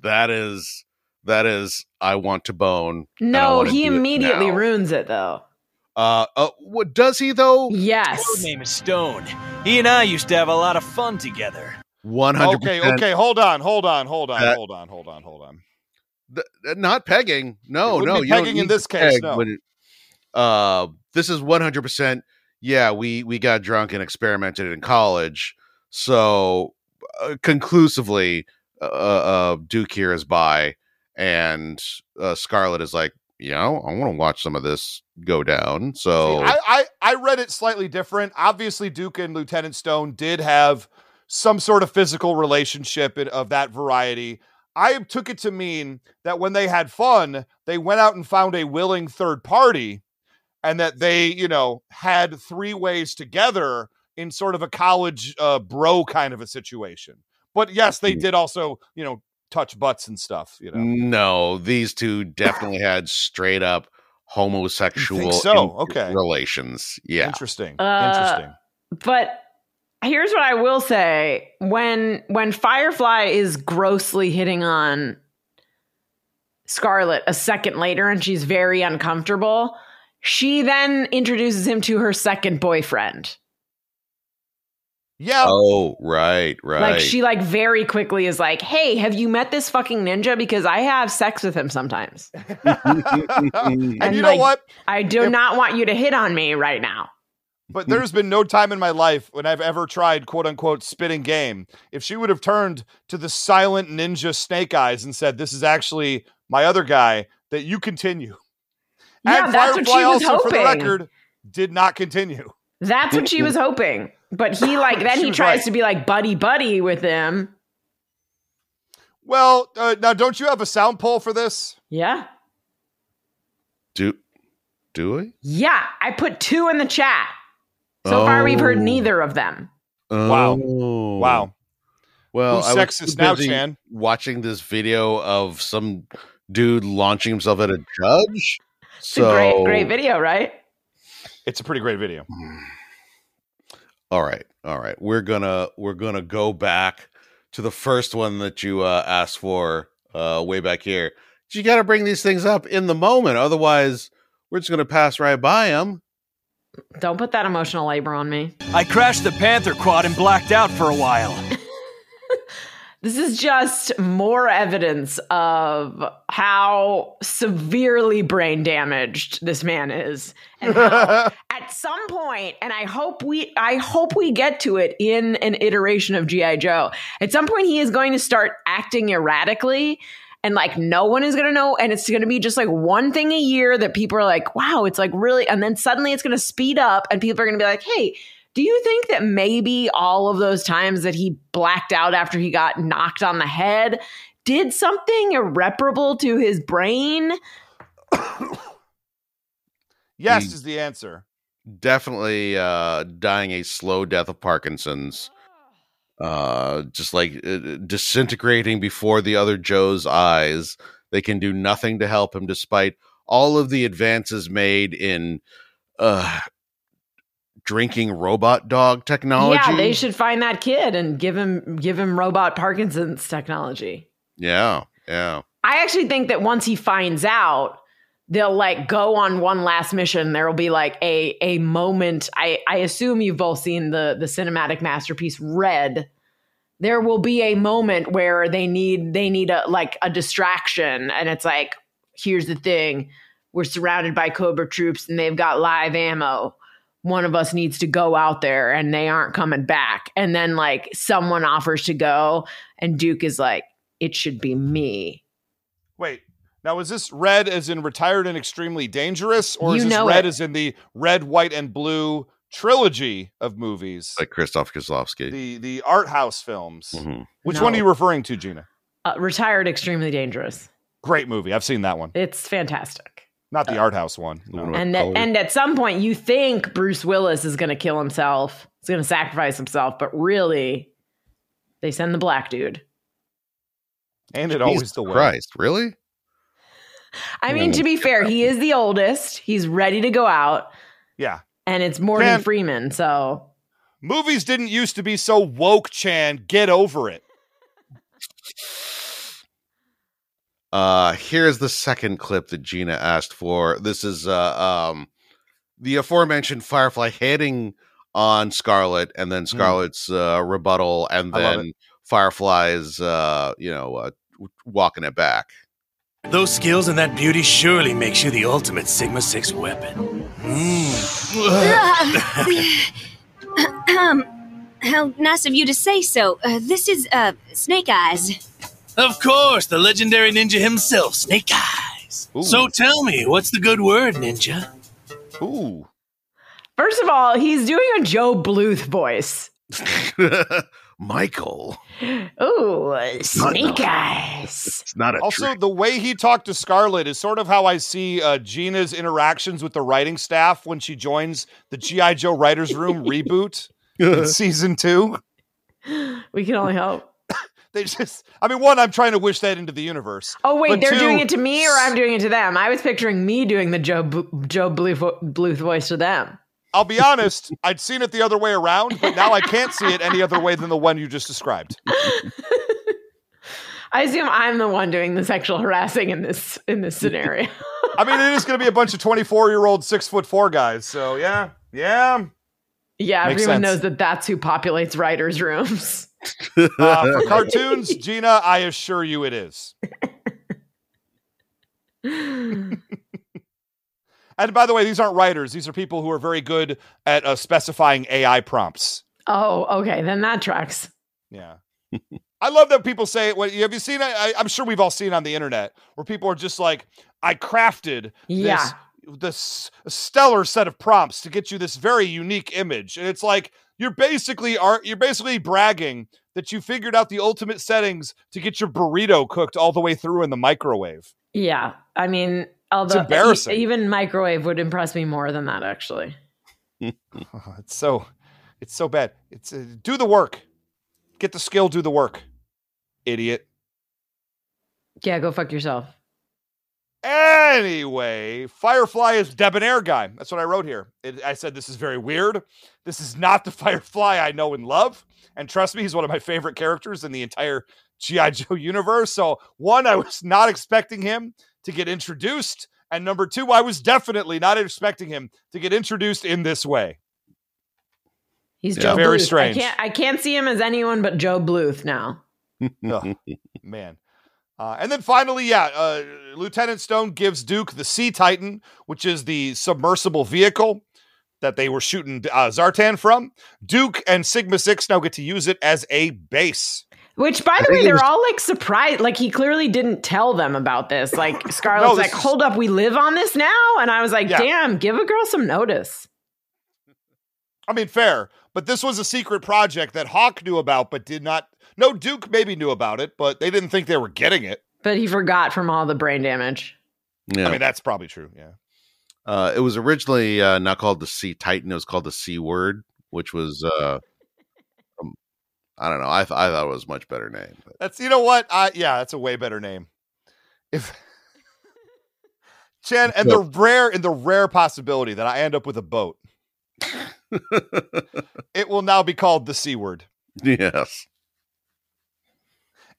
that is that is i want to bone No, he do it immediately ruins it though. uh, uh what does he though Yes. his name is Stone. He and I used to have a lot of fun together. 100 Okay, okay, hold on, hold on, hold on, Uh, hold on, hold on, hold on. Th- uh, not pegging no no pegging in this case, peg no. it- uh this is 100% yeah we we got drunk and experimented in college so uh, conclusively uh, uh duke here is by and uh scarlet is like you know i want to watch some of this go down so I, I I read it slightly different. Obviously, Duke and Lieutenant Stone did have some sort of physical relationship of that variety. I took it to mean that when they had fun, they went out and found a willing third party, and that they, you know, had three ways together in sort of a college uh, bro kind of a situation. But yes, they Mm. did also, you know, touch butts and stuff. You know, no these two definitely had straight up homosexual so? in- Okay. relations yeah interesting, Uh, interesting. But here's what I will say: when when Firefly is grossly hitting on Scarlett a second later, and she's very uncomfortable, she then introduces him to her second boyfriend. Yeah, oh right right Like she like very quickly is like, "Hey, have you met this fucking ninja? Because I have sex with him sometimes. and, And, you know what? I do If- not want you to hit on me right now." But there's been no time in my life when I've ever tried quote unquote spitting game. If she would have turned to the silent ninja snake eyes and said, This is actually my other guy, that you continue. Yeah, and that's what Firefly she was also, for the record, did not continue. That's what she was hoping. But he like then he tries right. to be like buddy buddy with him. Well, uh, now don't you have a sound poll for this? Yeah. do do I? Yeah, I put two in the chat. So far we've heard Oh. neither of them. Wow. Oh. Wow. Well, Who's I was sexist too now, Chan? Watching this video of some dude launching himself at a judge. It's so a great great video, right? It's a pretty great video. All right, all right. We're gonna we're gonna go back to the first one that you uh, asked for uh, way back here. You got to bring these things up in the moment, otherwise we're just gonna pass right by them. Don't put that emotional labor on me. I crashed the Panther quad and blacked out for a while. This is just more evidence of how severely brain damaged this man is. And how at some point, and I hope we I hope we get to it in an iteration of G.I. Joe. At some point he is going to start acting erratically and like no one is going to know and it's going to be just like one thing a year that people are like, "Wow, it's like really." And then suddenly it's going to speed up and people are going to be like, "Hey, do you think that maybe all of those times that he blacked out after he got knocked on the head did something irreparable to his brain? yes, Mm. is the answer. Definitely uh, dying a slow death of Parkinson's. Uh, just like uh, disintegrating before the other Joe's eyes. They can do nothing to help him, despite all of the advances made in uh, drinking robot dog technology. Yeah, they should find that kid and give him give him robot Parkinson's technology. Yeah, yeah. I actually think that once he finds out, they'll like go on one last mission. There will be like a a moment. I I assume you've both seen the the cinematic masterpiece Red. There will be a moment where they need they need a like a distraction, and it's like, here's the thing: we're surrounded by Cobra troops, and they've got live ammo. One of us needs to go out there, and they aren't coming back. And then like someone offers to go, and Duke is like, it should be me. Wait. Now, is this red as in retired and extremely dangerous, or is You this red it. as in the red, white, and blue trilogy of movies? Like Christoph Kozlovsky. the the art house films. Mhm. Which No. one are you referring to, Gina? Uh, retired extremely dangerous. Great movie. I've seen that one. It's fantastic. Not the art house one. No. And color? that, and at some point you think Bruce Willis is going to kill himself. He's going to sacrifice himself, but really they send the black dude. And it always the way. Christ, really? I mean, to be fair, he is the oldest. He's ready to go out, Yeah. and it's Morgan Man. Freeman. So Movies didn't used to be so woke, Chan. Get over it. Uh here's the second clip that Gina asked for. This is uh um the aforementioned Firefly hitting on Scarlett and then Scarlett's uh rebuttal and Hmm. I love then Firefly's uh you know uh, walking it back. Those skills and that beauty surely makes you the ultimate Sigma 6 weapon. Mm. um, how nice of you to say so. Uh, this is, uh, Snake Eyes. Of course, the legendary ninja himself, Snake Eyes. Ooh. So tell me, what's the good word, ninja? Ooh. first of all, he's doing a Gob Bluth voice. Michael. Ooh, snake eyes. It's not a Also, trick. the way he talked to Scarlett is sort of how I see uh, Gina's interactions with the writing staff when she joins the G.I. Joe Writers Room reboot in season two. We can only hope. They just, I mean, one, I'm trying to wish that into the universe. Oh wait, But they're two- doing it to me, or I'm doing it to them. I was picturing me doing the Joe B- Gob Bluth, vo- Bluth voice to them. I'll be honest, I'd seen it the other way around, but now I can't see it any other way than the one you just described. I assume I'm the one doing the sexual harassing in this in this scenario. I mean, it is going to be a bunch of 24 year old, six foot four guys. So, yeah, yeah. yeah, Makes everyone sense. knows that that's who populates writers' rooms. Uh, for cartoons, Gina, I assure you it is. And by the way, these aren't writers. These are people who are very good at uh, specifying AI prompts. oh, okay, then that tracks. Yeah. I love that people say, "What have you seen?" I, I'm sure we've all seen on the internet where people are just like, "I crafted Yeah. this this stellar set of prompts to get you this very unique image," and it's like you're basically are you're basically bragging that you figured out the ultimate settings to get your burrito cooked all the way through in the microwave. Yeah, I mean, although embarrassing. e- even microwave would impress me more than that. Actually, Oh, it's so it's so bad. It's uh, do the work, get the skill, do the work, idiot. yeah, go fuck yourself. Anyway, Firefly is debonair guy. That's what I wrote here. It, I said this is very weird. This is not the Firefly I know and love. And trust me, he's one of my favorite characters in the entire GI Joe universe. So, one, I was not expecting him to get introduced, and number two, I was definitely not expecting him to get introduced in this way. He's Yeah. Joe Very Bluth. strange. I can't I can't see him as anyone but Gob Bluth now. Ugh, man. Uh, and then finally, yeah, uh, Lieutenant Stone gives Duke the Sea Titan, which is the submersible vehicle that they were shooting uh, Zartan from. Duke and Sigma Six now get to use it as a base. Which, by the way, they're was- all like surprised. Like he clearly didn't tell them about this. Like Scarlett's this like, is- "Hold up, we live on this now," and I was like, Yeah. "Damn, give a girl some notice." I mean, fair, but this was a secret project that Hawk knew about, but did not. No, Duke maybe knew about it, but they didn't think they were getting it. But he forgot from all the brain damage. Yeah. I mean, that's probably true. Yeah. Uh, it was originally uh, not called the Sea Titan. It was called the Sea Word, which was uh, I don't know. I th- I thought it was a much better name. But That's you know what? I yeah, that's a way better name. If Chan and the rare in the rare possibility that I end up with a boat, it will now be called the C word. yes,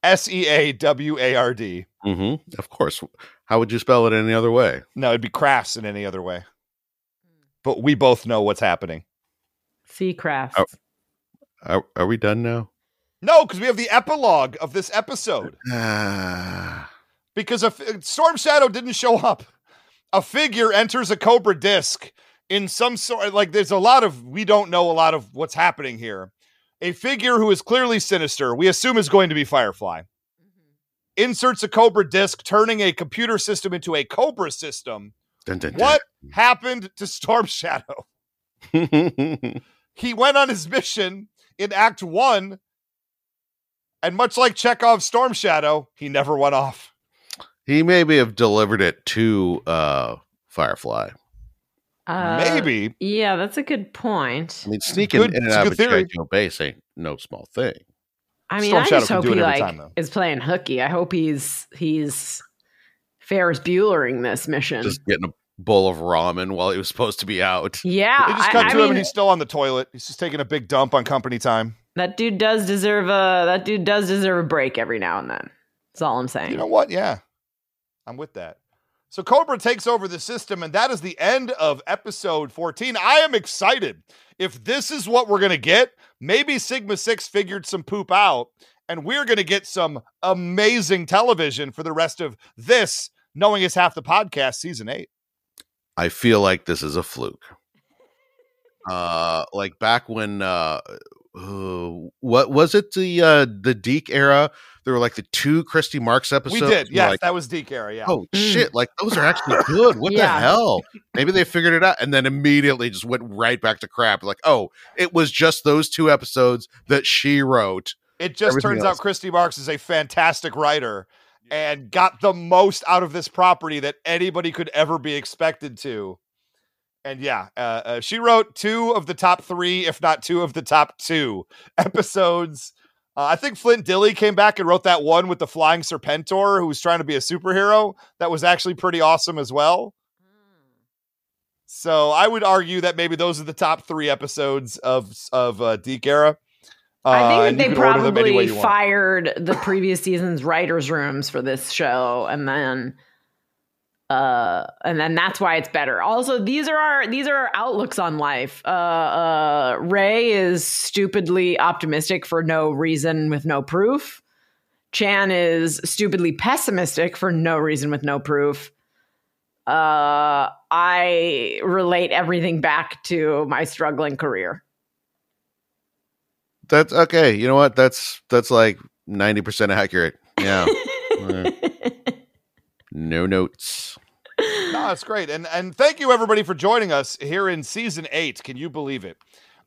S E A W A R D. hmm of course. How would you spell it any other way? No, it'd be crafts in any other way. But we both know what's happening. Sea crafts. Oh. Are, are we done now? No, because we have the epilogue of this episode. Because a f- Storm Shadow didn't show up. A figure enters a Cobra disc in some sort. Like there's a lot of we don't know a lot of what's happening here. A figure who is clearly sinister, we assume is going to be Firefly. Mm-hmm. Inserts a Cobra disc, turning a computer system into a Cobra system. dun, dun, dun. What happened to Storm Shadow? He went on his mission in Act One, and much like Chekhov's Storm Shadow, he never went off. he maybe have delivered it to uh, Firefly. Uh, Maybe. Yeah, that's a good point. I mean, sneaking Good- in and it's a out of theory. G.I. Joe base ain't no small thing. I mean, Storm I Shadow just hope he like time, is playing hooky. I hope he's he's Ferris Buellering this mission. Just getting a bowl of ramen while he was supposed to be out. yeah, They just cut I to him mean, and he's still on the toilet. He's just taking a big dump on company time. that dude does deserve a that dude does deserve a break every now and then. That's all I'm saying. You know what? Yeah. I'm with that. So Cobra takes over the system, and that is the end of episode 14. I am excited. If this is what we're going to get, maybe Sigma 6 figured some poop out, and we're going to get some amazing television for the rest of this, knowing it's half the podcast, season eight. I feel like this is a fluke. Uh, like back when uh, uh what was it the uh the DiC era? There were like the two Christy Marx episodes. we did. Yes, like, that was DiC era. Yeah. oh Mm. shit! Like those are actually good. What the hell? Maybe they figured it out and then immediately just went right back to crap. Like, oh, it was just those two episodes that she wrote. It just Everything turns else. out Christy Marx is a fantastic writer and got the most out of this property that anybody could ever be expected to. And yeah, uh, uh, she wrote two of the top three, if not two of the top two episodes. Uh, I think Flint Dille came back and wrote that one with the flying Serpentor who was trying to be a superhero. That was actually pretty awesome as well. So I would argue that maybe those are the top three episodes of of uh, DiC era. I Uh, think and they can order them any way probably fired the previous season's writers' rooms for this show, and then, uh, and then that's why it's better. Also, these are our these are our outlooks on life. Uh, uh, Ray is stupidly optimistic for no reason with no proof. Chan is stupidly pessimistic for no reason with no proof. Uh, I relate everything back to my struggling career. That's okay. You know what? That's that's like ninety percent accurate. Yeah. no notes. No, that's great. And and thank you everybody for joining us here in season eight. Can you believe it?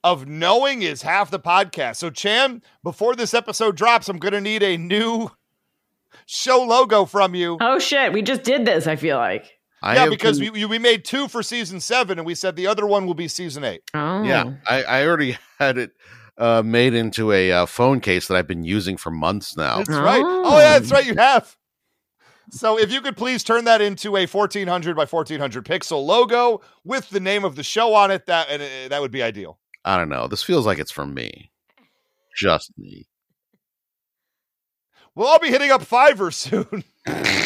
Of knowing is half the podcast. So Chan, before this episode drops, I'm gonna need a new show logo from you. Oh shit, we just did this, I feel like. I yeah, because been- we, we we made two for season seven, and we said the other one will be season eight. Oh. Yeah, I, I already had it uh, made into a uh, phone case that I've been using for months now. That's right. Oh yeah, that's right. You have. So if you could please turn that into a 1400 by 1400 pixel logo with the name of the show on it, that and, uh, that would be ideal. I don't know. This feels like it's for me, just me. We'll all be hitting up Fiverr soon.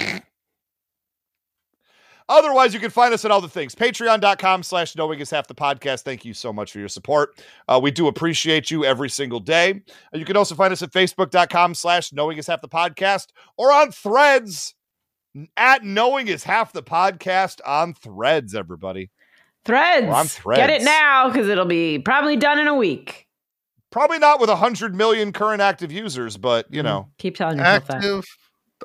Otherwise, you can find us at all the things. Patreon.com slash knowing is half the podcast. Thank you so much for your support. Uh, we do appreciate you every single day. You can also find us at Facebook.com slash knowing is half the podcast or on threads at knowing is half the podcast on threads, everybody. Threads. We're on Get it now because it'll be probably done in a week. Probably not with 100 million current active users, but you know, Keep telling yourself that.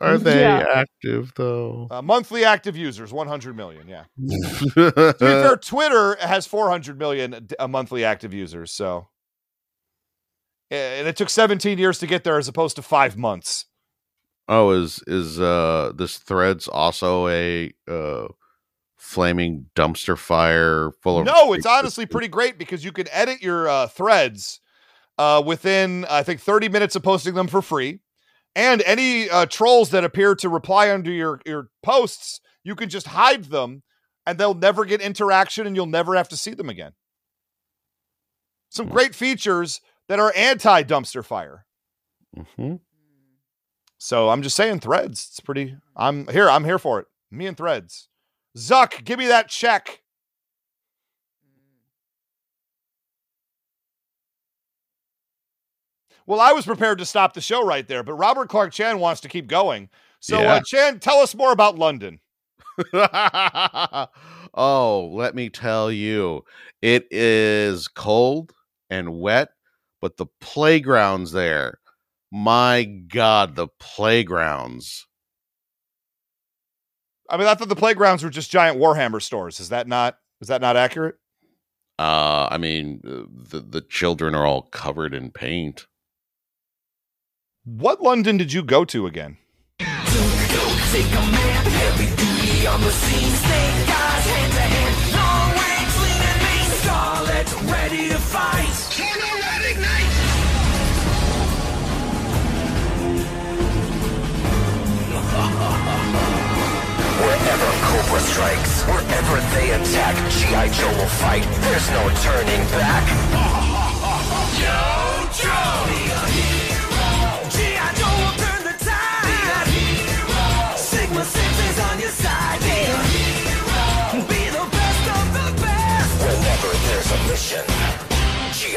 Active? Are they Yeah. active though? uh, monthly active users, 100 million. Yeah. To be fair, Twitter has 400 million d- uh, monthly active users. So, and it took 17 years to get there as opposed to five months. oh, is is uh this threads also a uh flaming dumpster fire full of No, it's honestly pretty great because you can edit your uh, threads uh, within, I think, 30 minutes of posting them for free. And any uh, trolls that appear to reply under your, your posts, you can just hide them and they'll never get interaction and you'll never have to see them again. Some great features that are anti dumpster fire. Mhm. So I'm just saying threads. It's pretty I'm here, I'm here for it. Me and threads. Zuck, give me that check. Well, I was prepared to stop the show right there, but Robert Clark Chan wants to keep going. So, Yeah. uh, Chan, tell us more about London. oh, let me tell you, it is cold and wet, but the playgrounds there, my God, the playgrounds. I mean, I thought the playgrounds were just giant Warhammer stores. Is that not is that not accurate? Uh, I mean, uh, the the children are all covered in paint. What London did you go to again? Wherever Cobra strikes, wherever they attack, G.I. Joe will fight. There's no turning back.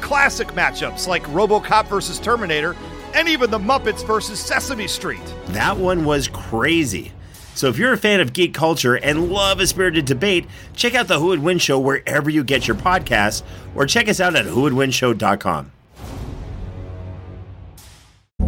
classic matchups like RoboCop versus Terminator, and even the Muppets versus Sesame Street. That one was crazy. So if you're a fan of geek culture and love a spirited debate, check out the Who Would Win show wherever you get your podcasts, or check us out at whowouldwinshow.com.